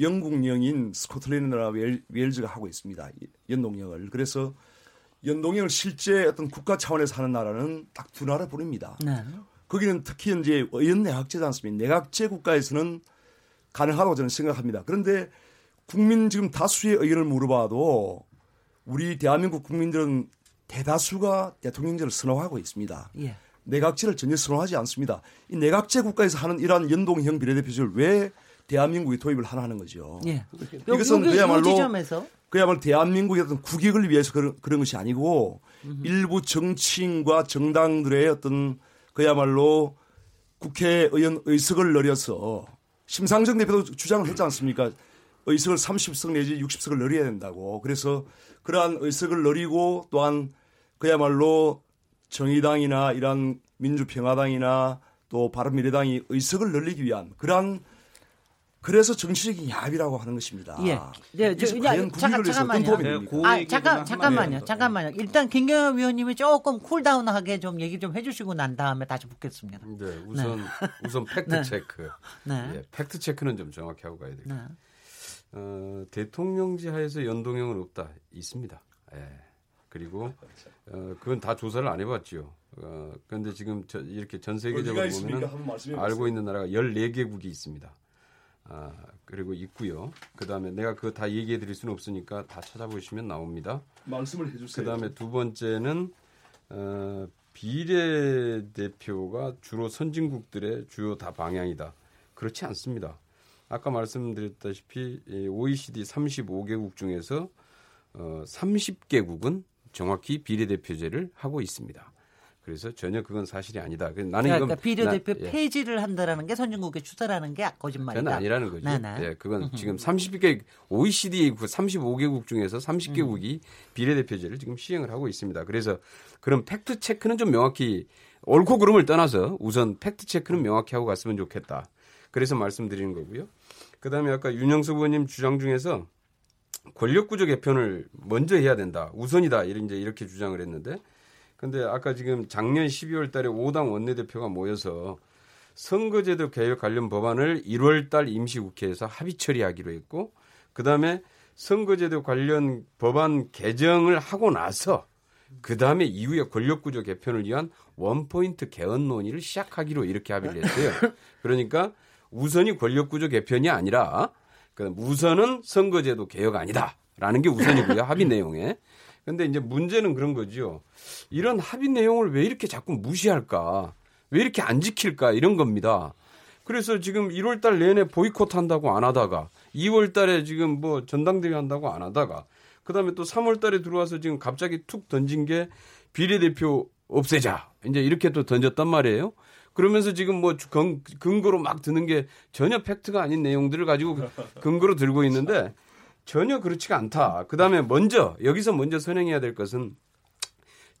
영국령인 스코틀랜드나 웨일즈가 하고 있습니다. 연동형을. 그래서 연동형을 실제 어떤 국가 차원에서 하는 나라는 딱 두 나라뿐입니다. 네. 거기는 특히 이제 의원내각제지 않습니까? 내각제 국가에서는 가능하다고 저는 생각합니다. 그런데 국민 지금 다수의 의견을 물어봐도 우리 대한민국 국민들은 대다수가 대통령제를 선호하고 있습니다. 예. 내각제를 전혀 선호하지 않습니다. 이 내각제 국가에서 하는 이러한 연동형 비례대표제를 왜 대한민국이 도입을 하는 거죠. 예. 이것은 요, 그야말로 그야말로 대한민국의 어떤 국익을 위해서 그런, 그런 것이 아니고 음흠. 일부 정치인과 정당들의 어떤 그야말로 국회의원 의석을 늘려서 심상정 대표도 주장을 했지 않습니까? 의석을 30석 내지 60석을 늘려야 된다고. 그래서 그러한 의석을 늘리고 또한 그야말로 정의당이나 이런 민주평화당이나 또 바른미래당이 의석을 늘리기 위한 그러한 그래서 정치적인 야합이라고 하는 것입니다. 예. 네, 저, 과연 잠깐, 잠깐만요. 네, 아, 잠깐, 잠깐만요. 잠깐만요. 일단 김경현 위원님이 조금 cool down하게 좀 얘기 좀 해주시고 난 다음에 다시 붙겠습니다. 네, 우선 네. 우선 팩트 네. 체크. 네. 예, fact check는 좀 정확히 하고 가야 되겠 네. 어, 대통령제 하에서 연동형은 없다. 있습니다. 예. 그리고 어, 그건 다 조사를 안 해봤죠. 어, 그런데 지금 저, 이렇게 전 세계적으로 보면 알고 있는 나라가 14개국이 있습니다. 아, 그리고 있고요. 그다음에 내가 그거 다 얘기해 드릴 수는 없으니까 다 찾아보시면 나옵니다. 말씀을 해 주세요. 그다음에 두 번째는 어, 비례 대표가 주로 선진국들의 주요 다 방향이다. 그렇지 않습니다. 아까 말씀드렸다시피 OECD 35개국 중에서 어, 30개국은 정확히 비례대표제를 하고 있습니다. 그래서 전혀 그건 사실이 아니다. 나는 그러니까 이건 비례대표 나, 예. 폐지를 한다라는 게 선진국의 추세라는 게 거짓말이다. 저는 아니라는 거죠. 나나. 예, 그건 지금 30개 OECD 35개국 중에서 30개국이 음. 비례대표제를 지금 시행을 하고 있습니다. 그래서 그럼 fact check는 좀 명확히 옳고 그름을 떠나서 우선 fact check는 명확히 하고 갔으면 좋겠다. 그래서 말씀드리는 거고요. 그다음에 아까 윤영수 의원님 주장 중에서 권력구조 개편을 먼저 해야 된다. 우선이다. 이런 이제 이렇게 주장을 했는데 근데 아까 지금 작년 12월 달에 5당 원내대표가 모여서 선거제도 개혁 관련 법안을 1월 달 임시국회에서 합의 처리하기로 했고 그다음에 선거제도 관련 법안 개정을 하고 나서 그다음에 이후에 권력구조 개편을 위한 원포인트 개헌 논의를 시작하기로 이렇게 합의를 했어요. 그러니까 우선이 권력구조 개편이 아니라 우선은 선거제도 개혁 아니다라는 게 우선이고요. 합의 내용에. 근데 이제 문제는 그런 거죠. 이런 합의 내용을 왜 이렇게 자꾸 무시할까? 왜 이렇게 안 지킬까? 이런 겁니다. 그래서 지금 1월 달 내내 보이콧 한다고 안 하다가 2월 달에 지금 뭐 전당대회 한다고 안 하다가 그다음에 또 3월 달에 들어와서 지금 갑자기 툭 던진 게 비례대표 없애자. 이제 이렇게 또 던졌단 말이에요. 그러면서 지금 뭐 근, 근거로 막 드는 게 전혀 팩트가 아닌 내용들을 가지고 근거로 들고 있는데 전혀 그렇지가 않다. 그 다음에 먼저, 여기서 먼저 선행해야 될 것은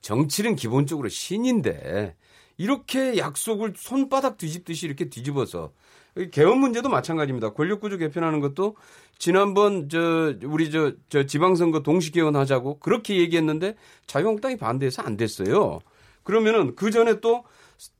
정치는 기본적으로 신인데 이렇게 약속을 손바닥 뒤집듯이 이렇게 뒤집어서 개헌 문제도 마찬가지입니다. 권력구조 개편하는 것도 지난번 저 우리 저, 저 지방선거 동시 개헌하자고 그렇게 얘기했는데 자유한국당이 반대해서 안 됐어요. 그러면은 그 전에 또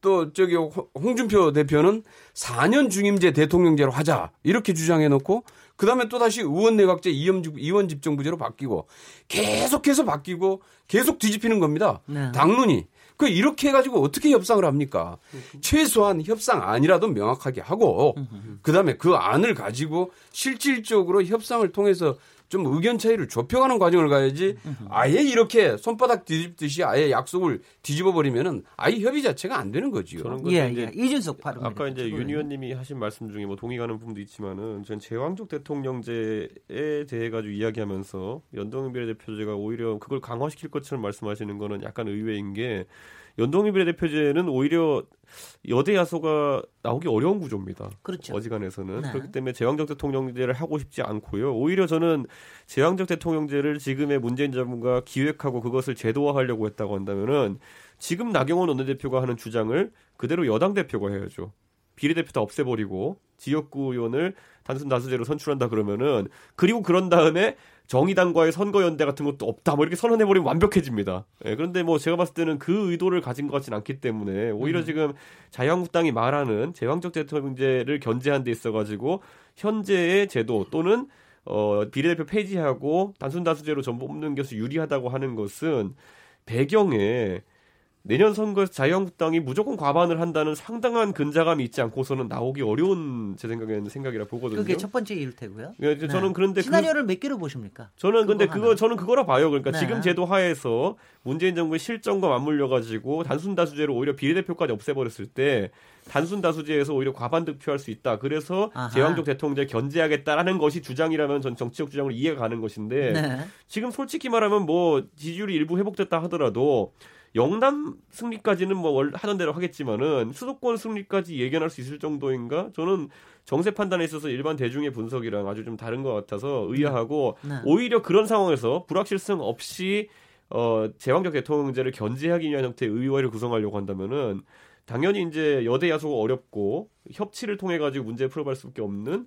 또 저기 홍준표 대표는 4년 중임제 대통령제로 하자 이렇게 주장해 놓고 그 다음에 또 다시 의원 내각제 이원 집정부제로 바뀌고 계속해서 바뀌고 계속 뒤집히는 겁니다. 네. 당론이. 그 이렇게 해가지고 어떻게 협상을 합니까? 최소한 협상 안이라도 명확하게 하고 그 다음에 그 안을 가지고 실질적으로 협상을 통해서 좀 의견 차이를 좁혀가는 과정을 가야지 아예 이렇게 손바닥 뒤집듯이 아예 약속을 뒤집어 버리면은 아예 협의 자체가 안 되는 거지요. 예, 예. 이준석 바로 아까 이제 윤 의원님이 하신 말씀 중에 뭐 동의 가는 부분도 있지만은 전 제왕적 대통령제에 대해 가지고 이야기하면서 연동형 비례 대표제가 오히려 그걸 강화시킬 것처럼 말씀하시는 거는 약간 의외인 게 연동형 비례대표제는 오히려 여대 야소가 나오기 어려운 구조입니다. 그렇죠. 어지간해서는 네. 그렇기 때문에 제왕적 대통령제를 하고 싶지 않고요. 오히려 저는 제왕적 대통령제를 지금의 문재인 정부가 기획하고 그것을 제도화하려고 했다고 한다면은 지금 나경원 원내대표가 하는 주장을 그대로 여당 대표가 해야죠. 비례대표 다 없애버리고 지역구 의원을 단순 다수제로 선출한다 그러면은 그리고 그런 다음에 정의당과의 선거연대 같은 것도 없다. 뭐 이렇게 선언해버리면 완벽해집니다. 예, 그런데 뭐 제가 봤을 때는 그 의도를 가진 것 같지는 않기 때문에 오히려 음. 지금 자유한국당이 말하는 제왕적 대통령제를 견제한 데 있어가지고 현재의 제도 또는 어, 비례대표 폐지하고 단순 다수제로 전부 뽑는 것이 유리하다고 하는 것은 배경에 내년 선거에서 자유한국당이 무조건 과반을 한다는 상당한 근자감이 있지 않고서는 나오기 어려운 제 생각에는 생각이라 보거든요. 그게 첫 번째 이유 테고요. 네, 저는 그런데 시나리오를 그, 몇 개로 보십니까? 저는 근데 그거 저는 그거라 봐요. 그러니까 네. 지금 제도 하에서 문재인 정부의 실정과 맞물려 가지고 단순 다수제로 오히려 비례대표까지 없애버렸을 때 단순 다수제에서 오히려 과반 득표할 수 있다. 그래서 아하. 제왕적 대통령제 견제하겠다라는 것이 주장이라면 전 정치적 주장으로 이해가 가는 것인데 네. 지금 솔직히 말하면 뭐 지지율이 일부 회복됐다 하더라도 영남 승리까지는 뭐 하던 대로 하겠지만은 수도권 승리까지 예견할 수 있을 정도인가? 저는 정세 판단에 있어서 일반 대중의 분석이랑 아주 좀 다른 것 같아서 의아하고 네. 네. 오히려 그런 상황에서 불확실성 없이 어 제왕적 대통령제를 견제하기 위한 형태의 의회를 구성하려고 한다면은 당연히 이제 여대 야소가 어렵고 협치를 통해 가지고 문제 풀어갈 수밖에 없는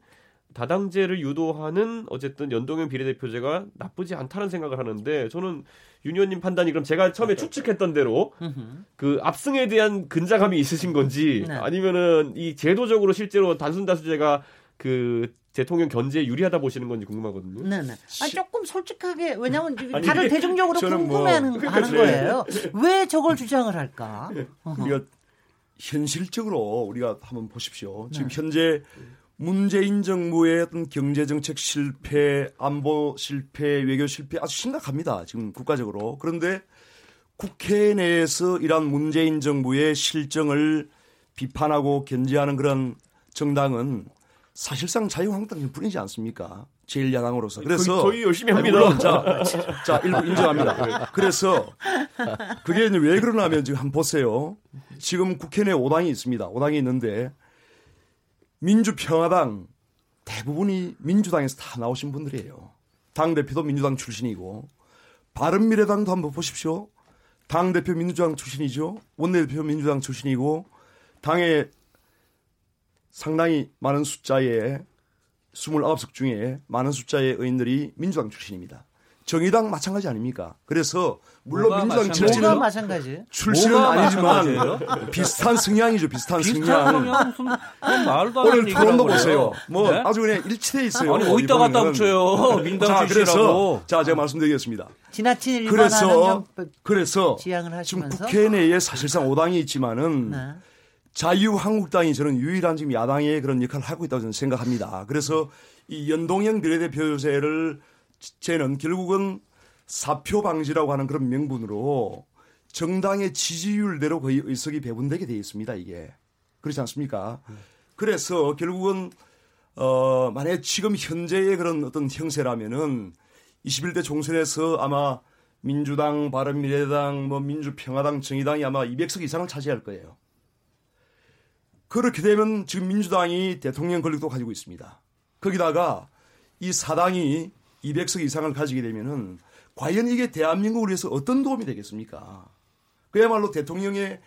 다당제를 유도하는 어쨌든 연동형 비례대표제가 나쁘지 않다는 생각을 하는데 저는 윤 의원님 판단이 그럼 제가 처음에 추측했던 대로 그 압승에 대한 근자감이 있으신 건지 네. 아니면은 이 제도적으로 실제로 단순 다수제가 그 대통령 견제에 유리하다 보시는 건지 궁금하거든요. 네네. 아 조금 솔직하게 왜냐하면 아니, 다들 대중적으로 뭐 궁금해하는 뭐, 그러니까 하는 거예요. 왜 저걸 주장을 할까? 우리가 현실적으로 우리가 한번 보십시오. 지금 네. 현재 문재인 정부의 어떤 경제 정책 실패, 안보 실패, 외교 실패 아주 심각합니다. 지금 국가적으로. 그런데 국회 내에서 이러한 문재인 정부의 실정을 비판하고 견제하는 그런 정당은 사실상 자유한국당일 뿐이지 않습니까? 제1야당으로서. 그래서 거의, 열심히 합니다. 물론 자, 자, 일부 인정합니다. 그래서 그게 왜 그러냐면 지금 한번 보세요. 지금 국회 내 5당이 있습니다. 5당이 있는데 민주평화당 대부분이 민주당에서 다 나오신 분들이에요. 당 대표도 민주당 출신이고 바른미래당도 한번 보십시오. 당 대표 민주당 출신이죠. 원내대표 민주당 출신이고 당의 상당히 많은 숫자의 29석 중에 많은 숫자의 의원들이 민주당 출신입니다. 정의당 마찬가지 아닙니까? 그래서 물론 민주당 출신은 마찬가지. 출신은 아니지만 비슷한 성향이죠. 비슷한 성향. 말도 오늘 토론도 보세요. 뭐 네? 아주 그냥 일치돼 있어요. 아니 어디다 갖다 붙여요. 민당 자, 그래서 자 제가 말씀드리겠습니다. 지나친 그래서 그래서 지금 국회 내에 사실상 5당이 있지만은 네. 자유한국당이 저는 유일한 지금 야당의 그런 역할을 하고 있다고 저는 생각합니다. 그래서 이 연동형 비례대표제를 쟤는 결국은 사표 방지라고 하는 그런 명분으로 정당의 지지율대로 거의 의석이 배분되게 돼 있습니다. 이게 그렇지 않습니까? 그래서 결국은 어 만약 지금 현재의 그런 어떤 형세라면은 21대 총선에서 아마 민주당, 바른미래당, 뭐 민주평화당, 정의당이 아마 200석 이상을 차지할 거예요. 그렇게 되면 지금 민주당이 대통령 권력도 가지고 있습니다. 거기다가 이 사당이 200석 이상을 가지게 되면은 과연 이게 대한민국을 위해서 어떤 도움이 되겠습니까? 그야말로 대통령의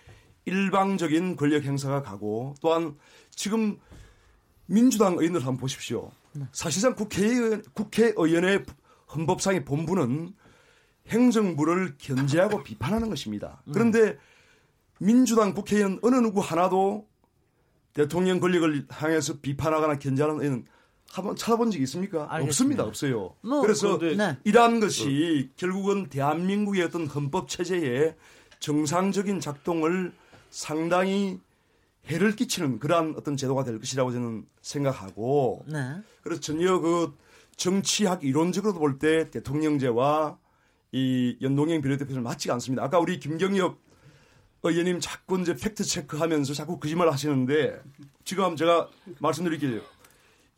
일방적인 권력 행사가 가고 또한 지금 민주당 의원들 한번 보십시오. 사실상 국회의원, 국회의원의 헌법상의 본부는 행정부를 견제하고 비판하는 것입니다. 그런데 민주당 국회의원 어느 누구 하나도 대통령 권력을 향해서 비판하거나 견제하는 의원은 한번 찾아본 적 있습니까? 알겠습니다. 없습니다. 없어요. 뭐, 그래서 네. 이러한 것이 결국은 대한민국의 어떤 헌법 체제에 정상적인 작동을 상당히 해를 끼치는 그러한 어떤 제도가 될 것이라고 저는 생각하고 네. 그래서 전혀 그 정치학 이론적으로 볼때 대통령제와 이 연동형 비례대표는 맞지가 않습니다. 아까 우리 김경엽 의원님 자꾸 이제 팩트 체크하면서 자꾸 거짓말 하시는데 지금 제가 말씀드릴게요.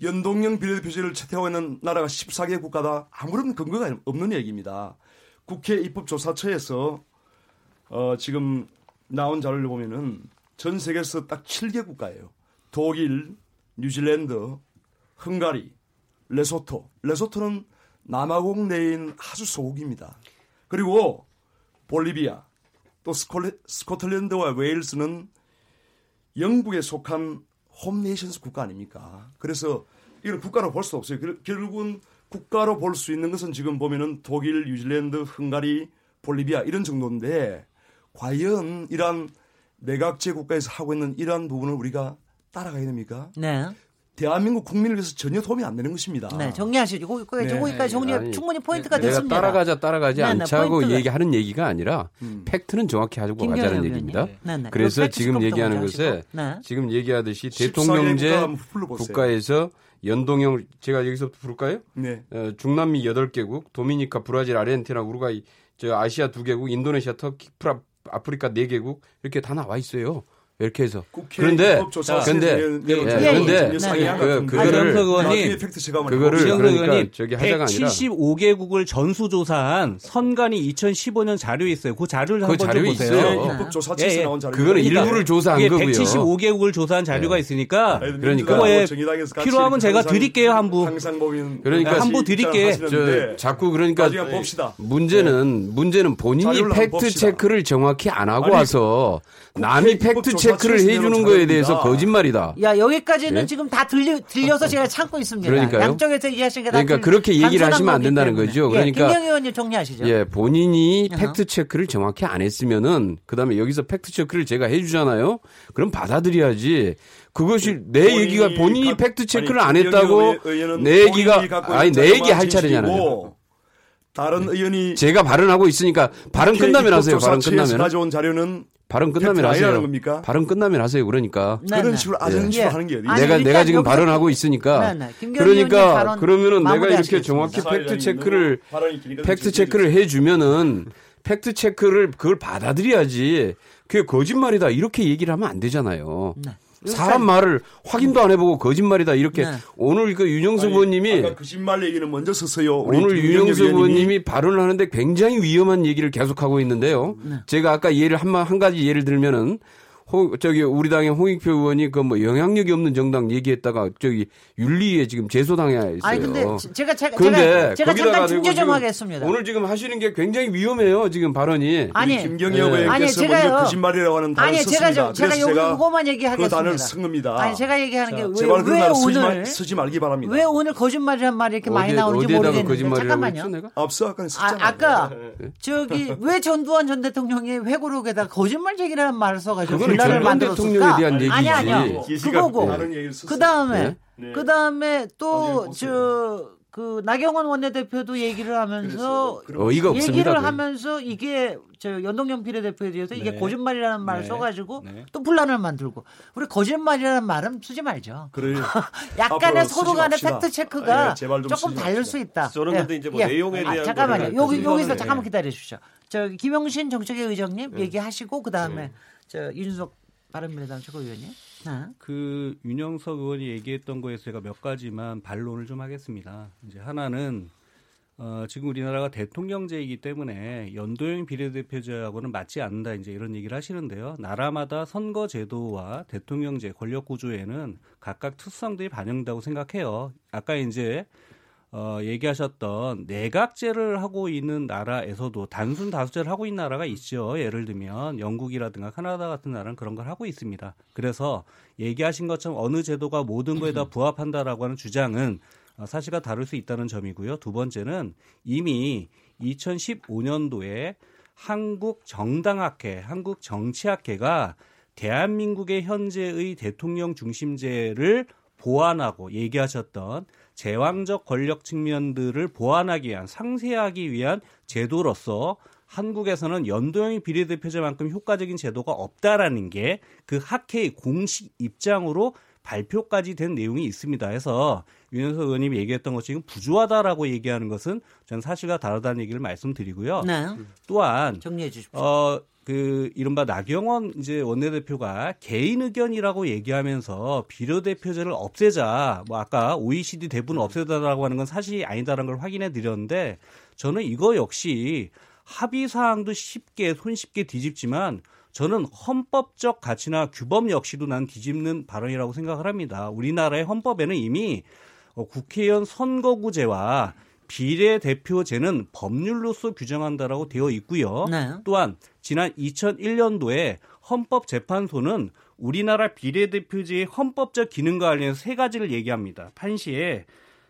연동형 비례대표제를 채택하고 있는 나라가 14개 국가다 아무런 근거가 없는 얘기입니다. 국회 입법조사처에서 어, 지금 나온 자료를 보면은 전 세계에서 딱 7개 국가예요. 독일, 뉴질랜드, 헝가리, 레소토. 레소토는 남아공 내인 아주 소국입니다. 그리고 볼리비아, 또 스코틀랜드와 웨일스는 영국에 속한 홈네이션스 국가 아닙니까? 그래서 이걸 국가로 볼 수 없어요. 결국은 국가로 볼 수 있는 것은 지금 보면은 독일, 뉴질랜드, 헝가리, 볼리비아 이런 정도인데 과연 이러한 내각제 국가에서 하고 있는 이러한 부분을 우리가 따라가야 됩니까? 네. 대한민국 국민을 위해서 전혀 도움이 안 되는 것입니다. 네, 정리하시죠. 거기까지, 네. 거기까지 정리 아니, 충분히 포인트가 내가 됐습니다. 따라가자 따라가지 네, 네 않자고 포인트가. 얘기하는 얘기가 아니라 음. fact는 정확히 가지고 가자는 얘기입니다. 네, 네. 그래서 지금 얘기하는 것에 네. 지금 얘기하듯이 대통령제 국가에서 연동형 제가 여기서부터 부를까요? 네. 어, 중남미 8개국, 도미니카, 브라질, 아르헨티나, 우루과이, 저 아시아 2개국, 인도네시아, 터키, 프라, 아프리카 4개국 이렇게 다 나와 있어요. 이렇게 해서 그런데 근데 예, 근데 그 그거를 그거를 그러니까 저기 하자가 아니라 175개국을 전수 조사한 선관위 2015년 자료에 있어요. 그 자료를 그 한번 좀 보세요. 입법조사처에서 예, 예. 나온 자료. 그거는 일부를 조사한 거고요. 175개국을 조사한 자료가 있으니까 그러니까 그거에 필요하면 제가 드릴게요 한부. 그러니까 한부 드릴게. 저 자꾸 그러니까 문제는 문제는 본인이 fact check를 정확히 안 하고 와서 남이 fact check를 해주는 거에 대해서 거짓말이다. 야 여기까지는 예? 지금 다 들려 들려서 제가 참고 있습니다. 그러니까요. 양쪽에서 게다 그러니까 그렇게 얘기를 하시면 안 된다는 때문에. 거죠. 그러니까 예, 김경 의원님 정리하시죠. 예, 본인이 fact check를 정확히 안 했으면은 그다음에 여기서 fact check를 제가 해주잖아요. 그럼 받아들여야지. 그것이 내 얘기가 본인이 가, fact check를 안 했다고 내 얘기가 아니 내 얘기 할 차례잖아요. 다른 의원이 제가 발언하고 있으니까 발언 끝나면 하세요. 발언 끝나면 가져온 자료는 발언 끝나면 하세요. 겁니까? 발언 끝나면 하세요. 그러니까 네, 그런 네. 식으로 아는 네. 하는 게 어디? 내가 그러니까 내가 지금 발언하고 있으니까 네, 네. 그러니까 그러면은 내가 이렇게 정확히 fact check를 fact check를 해 주면은 팩트 체크를 그걸 받아들여야지. 그게 거짓말이다 이렇게 얘기를 하면 안 되잖아요. 네. 사람 말을 확인도 안 해보고 거짓말이다 이렇게 네. 오늘 그 윤영수 의원님이 거짓말 얘기는 먼저 썼어요. 오늘 윤영수 의원님이 발언을 하는데 굉장히 위험한 얘기를 계속하고 있는데요. 네. 제가 아까 예를 한, 한 가지 예를 들면은 홍, 저기 우리 당의 홍익표 의원이 그 뭐 영향력이 없는 정당 얘기했다가 저기 윤리에 지금 제소당해 있어요. 아니 근데 제가 제가 근데 제가, 제가 잠깐 중재 좀 하겠습니다. 오늘 지금 하시는 게 굉장히 위험해요. 지금 발언이. 아니 김경희 의원께서 네. 먼저 거짓말이라고 하는 단어를 아니 제가 좀, 제가 요거만 얘기하겠습니다. 그 단어를 쓴 겁니다. 아니 제가 얘기하는 게왜 왜 오늘 쓰지, 쓰지 말 기 바랍니다. 왜 오늘 거짓말이란 말이 이렇게 많이 나오는지 모르겠는데 잠깐만요. 앞서 아까 아, 아까 저기 왜 전두환 전 대통령이 회고록에다 거짓말 얘기라는 말을 써가지고 대통령에 대한 얘기지. 아니 아니요. 그거고. 그 다음에 네. 그 다음에 또 저 그 나경원 원내대표도 얘기를 하면서 어이가 없습니다. 얘기를 하면서 이게 저 연동형 비례대표에 대해서 이게 네. 거짓말이라는 말을 네. 써가지고 네. 또 분란을 만들고 우리 거짓말이라는 말은 쓰지 말죠. 그래. 약간의 서로 간의 팩트 체크가 네, 조금 다를 수 있다. 저는 근데 예. 이제 뭐 예. 내용에 아, 대한 아, 잠깐만요. 여기 여기서 잠깐만 기다려 주시죠. 저 김영신 정책의 의장님 네. 얘기하시고 그 다음에 저 윤석 바른미래당 최고위원님. 네. 그 윤영석 의원이 얘기했던 거에서 제가 몇 가지만 반론을 좀 하겠습니다. 이제 하나는 어, 지금 우리나라가 대통령제이기 때문에 연도형 비례대표제하고는 맞지 않는다 이제 이런 얘기를 하시는데요. 나라마다 선거 제도와 대통령제 권력 구조에는 각각 특성들이 반영된다고 생각해요. 아까 이제 어, 얘기하셨던 내각제를 하고 있는 나라에서도 단순 다수제를 하고 있는 나라가 있죠. 예를 들면 영국이라든가 카나다 같은 나라는 그런 걸 하고 있습니다. 그래서 얘기하신 것처럼 어느 제도가 모든 거에 다 부합한다라고 하는 주장은 어, 사실과 다를 수 있다는 점이고요. 두 번째는 이미 2015년도에 한국 정당학회, 한국 정치학회가 대한민국의 현재의 대통령 중심제를 보완하고 얘기하셨던 제왕적 권력 측면들을 보완하기 위한 상세하기 위한 제도로서 한국에서는 연도형 비례대표제만큼 효과적인 제도가 없다라는 게 그 학회의 공식 입장으로 발표까지 된 내용이 있습니다. 해서 윤영석 의원님이 얘기했던 것 지금 부주하다라고 얘기하는 것은 전 사실과 다르다는 얘기를 말씀드리고요. 네. 또한 정리해 주십시오. 어, 그 이른바 나경원 이제 원내대표가 개인 의견이라고 얘기하면서 비례대표제를 없애자 뭐 아까 OECD 대부분 없애자라고 하는 건 사실이 아니다라는 걸 확인해 드렸는데 저는 이거 역시 합의 사항도 쉽게 손쉽게 뒤집지만 저는 헌법적 가치나 규범 역시도 난 뒤집는 발언이라고 생각을 합니다. 우리나라의 헌법에는 이미 어, 국회의원 선거구제와 비례대표제는 법률로서 규정한다라고 되어 있고요. 네. 또한 지난 2001년도에 헌법재판소는 우리나라 비례대표제의 헌법적 기능과 관련해서 세 가지를 얘기합니다. 판시에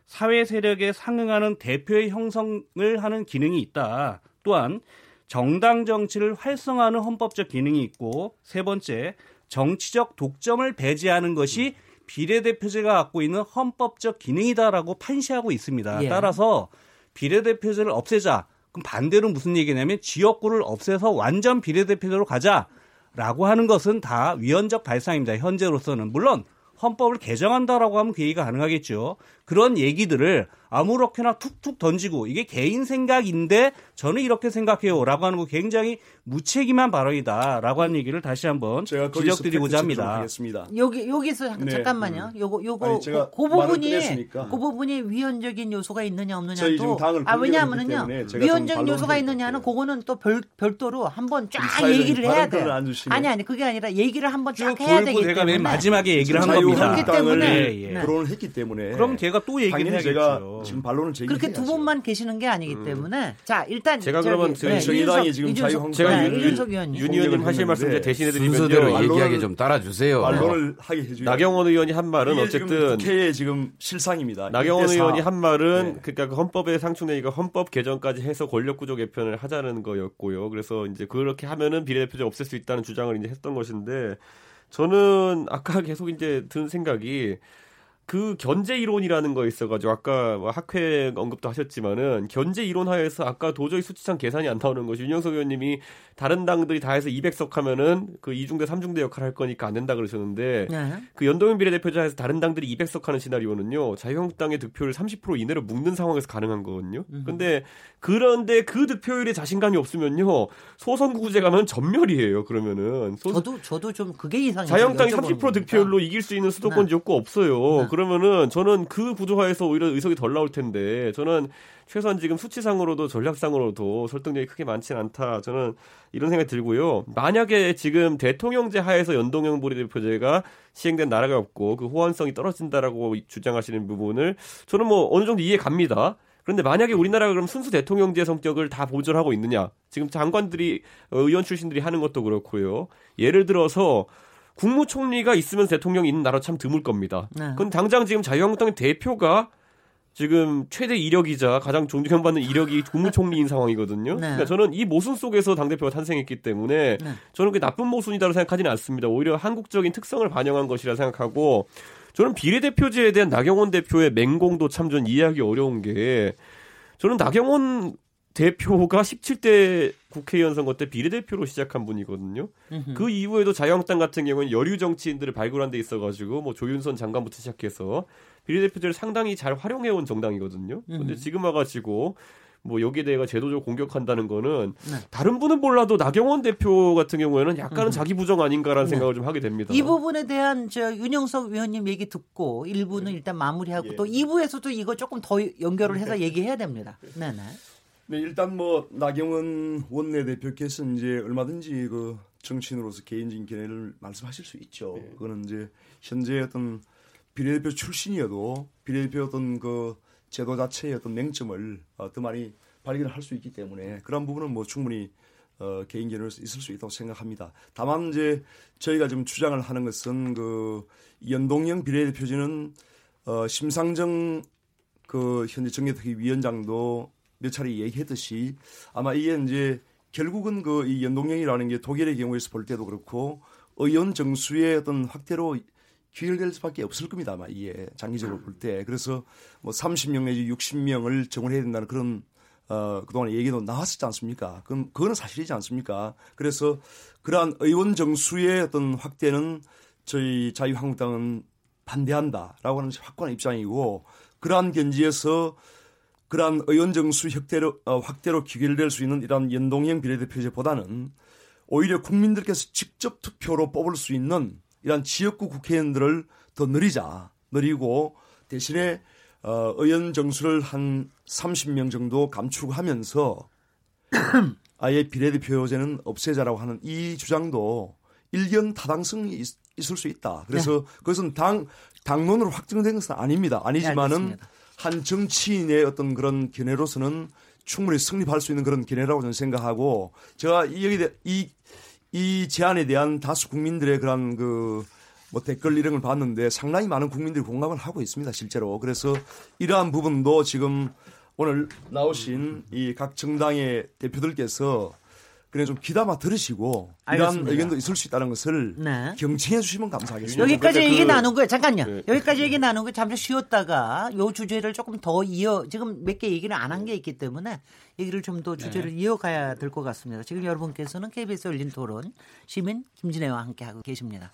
사회 세력에 상응하는 대표의 형성을 하는 기능이 있다. 또한 정당 정치를 활성화하는 헌법적 기능이 있고 세 번째 정치적 독점을 배제하는 것이 비례대표제가 갖고 있는 헌법적 기능이다라고 판시하고 있습니다. 예. 따라서 비례대표제를 없애자. 그럼 반대로 무슨 얘기냐면 지역구를 없애서 완전 비례대표제로 가자라고 하는 것은 다 위헌적 발상입니다. 현재로서는 물론 헌법을 개정한다라고 하면 그 얘기가 가능하겠죠. 그런 얘기들을 아무렇게나 툭툭 던지고 이게 개인 생각인데 저는 이렇게 생각해요라고 하는 거 굉장히 무책임한 발언이다라고 하는 얘기를 다시 한번 지적드리고자 합니다. 하겠습니다. 여기 여기서 네. 잠깐만요. 음. 요거 요거 아니, 그, 그 부분이 그 부분이 위헌적인 요소가 있느냐 없느냐도 아 왜냐하면은요 위헌적 요소가 있느냐는 그거는 또 별, 별도로 한번 쫙 얘기를 해야 돼요. 아니 아니 그게 아니라 얘기를 한번 쫙 해야 되기 때문에 제가 맨 마지막에 얘기를 한 겁니다. 그렇기 때문에 네, 예. 거론을 했기 때문에 그럼 제가 또 얘기를 해야겠죠. 지금 반론을 제기 그렇게 두 분만 계시는 게 아니기 음. 때문에 자 일단 제가 그러면 네, 정의당이 지금 자유한국당 제가 네, 윤석 의원님 윤 의원님 하실 말씀 제 대신해 드리면요. 순서대로 얘기하게 좀 따라주세요. 반론을 하게 해주요 나경원 의원이 한 말은 어쨌든 국회의 지금 실상입니다. 나경원 의원이 한 말은 네. 그러니까 그 헌법의 상충되니까 헌법 개정까지 해서 권력구조 개편을 하자는 거였고요. 그래서 이제 그렇게 하면은 비례대표제 없앨 수 있다는 주장을 이제 했던 것인데 저는 아까 계속 이제 든 생각이 그 견제 이론이라는 거 있어가지고 아까 뭐 학회 언급도 하셨지만은 견제 이론 하에서 아까 도저히 수치상 계산이 안 나오는 것이 윤영석 의원님이 다른 당들이 다 해서 200석 하면은 그 2중대 3중대 역할을 할 거니까 안 된다 그러셨는데 네. 그 연동형 비례대표자 에서 다른 당들이 200석 하는 시나리오는요 자유한국당의 득표율 30% 이내로 묶는 상황에서 가능한 거거든요. 음. 근데 그런데 그 득표율에 자신감이 없으면요 소선구제 가면 전멸이에요. 그러면은 소... 저도 저도 좀 그게 이상해요. 자유한국당이 30% 득표율로 이길 수 있는 수도권 지역구 네. 없어요. 네. 그러면은 저는 그 구조화에서 오히려 의석이 덜 나올 텐데 저는 최소한 지금 수치상으로도 전략상으로도 설득력이 크게 많지는 않다. 저는 이런 생각이 들고요. 만약에 지금 대통령제 하에서 연동형 보리대표제가 시행된 나라가 없고 그 호환성이 떨어진다라고 주장하시는 부분을 저는 뭐 어느 정도 이해 갑니다. 그런데 만약에 우리나라가 그럼 순수 대통령제 성격을 다 보존하고 있느냐? 지금 장관들이 어, 의원 출신들이 하는 것도 그렇고요. 예를 들어서 국무총리가 있으면 대통령이 있는 나라 참 드물 겁니다. 네. 그건 당장 지금 자유한국당 대표가 지금 최대 이력이자 가장 존경받는 이력이 국무총리인 상황이거든요. 네. 그러니까 저는 이 모순 속에서 당대표가 탄생했기 때문에 네. 저는 그게 나쁜 모순이다고 생각하지는 않습니다. 오히려 한국적인 특성을 반영한 것이라 생각하고 저는 비례대표제에 대한 나경원 대표의 맹공도 참 전 이해하기 어려운 게 저는 나경원 대표가 17대 국회의원 선거 때 비례대표로 시작한 분이거든요. 으흠. 그 이후에도 자유한국당 같은 경우는 여류 정치인들을 발굴한 데 있어가지고 뭐 조윤선 장관부터 시작해서 비례대표제를 상당히 잘 활용해온 정당이거든요. 근데 지금 와가지고 뭐 여기에 대해 제도적으로 공격한다는 거는 네. 다른 분은 몰라도 나경원 대표 같은 경우에는 약간은 음. 자기 부정 아닌가라는 네. 생각을 좀 하게 됩니다. 이 부분에 대한 저 윤영석 위원님 얘기 듣고 1부는 네. 일단 마무리하고 예. 또 2부에서도 이거 조금 더 연결을 해서 네. 얘기해야 됩니다. 네, 네. 네, 일단 뭐 나경원 원내대표께서 이제 얼마든지 그 정치인으로서 개인적인 견해를 말씀하실 수 있죠. 네. 그거는 이제 현재 어떤 비례대표 출신이어도 비례대표 어떤 그 제도 자체의 어떤 맹점을 어, 더 많이 발견할 수 있기 때문에 그런 부분은 뭐 충분히 어, 개인 견해로 있을 수 있다고 생각합니다. 다만 이제 저희가 지금 주장을 하는 것은 그 연동형 비례대표제는 어, 심상정 그 현재 정례특위 위원장도 몇 차례 얘기했듯이 아마 이게 이제 결국은 그 이 연동형이라는 게 독일의 경우에서 볼 때도 그렇고 의원 정수의 어떤 확대로 귀결될 수밖에 없을 겁니다. 아마 이게 장기적으로 볼 때. 그래서 뭐 30명 내지 60명을 정원해야 된다는 그런 어, 그동안 얘기도 나왔었지 않습니까? 그럼 그거는 사실이지 않습니까? 그래서 그러한 의원 정수의 어떤 확대는 저희 자유한국당은 반대한다라고 하는 확고한 입장이고 그러한 견지에서 그러한 의원 정수 확대로, 어, 확대로 귀결될 수 있는 이러한 연동형 비례대표제보다는 오히려 국민들께서 직접 투표로 뽑을 수 있는 이러한 지역구 국회의원들을 더 늘리자. 늘리고 대신에 어, 의원 정수를 한 30명 정도 감축하면서 아예 비례대표제는 없애자라고 하는 이 주장도 일견 타당성이 있, 을수 있다. 그래서 네. 그것은 당 당론으로 확정된 것은 아닙니다. 아니지만은 네, 한 정치인의 어떤 그런 견해로서는 충분히 성립할 수 있는 그런 견해라고 저는 생각하고 제가 여기 이, 이 제안에 대한 다수 국민들의 그런 그 뭐 댓글 이런 걸 봤는데 상당히 많은 국민들이 공감을 하고 있습니다 실제로. 그래서 이러한 부분도 지금 오늘 나오신 이 각 정당의 대표들께서 그래 좀 귀담아 들으시고 알겠습니다. 이런 의견도 있을 수 있다는 것을 네. 경청해 주시면 감사하겠습니다. 여기까지 얘기 그... 나눈 거예요. 잠깐요. 네. 여기까지 얘기 나눈 거 잠시 쉬었다가 요 주제를 조금 더 이어 지금 몇 개 얘기를 안 한 게 있기 때문에 얘기를 좀 더 주제를 네. 이어가야 될 것 같습니다. 지금 여러분께서는 KBS 열린 토론 시민 김진애와 함께 하고 계십니다.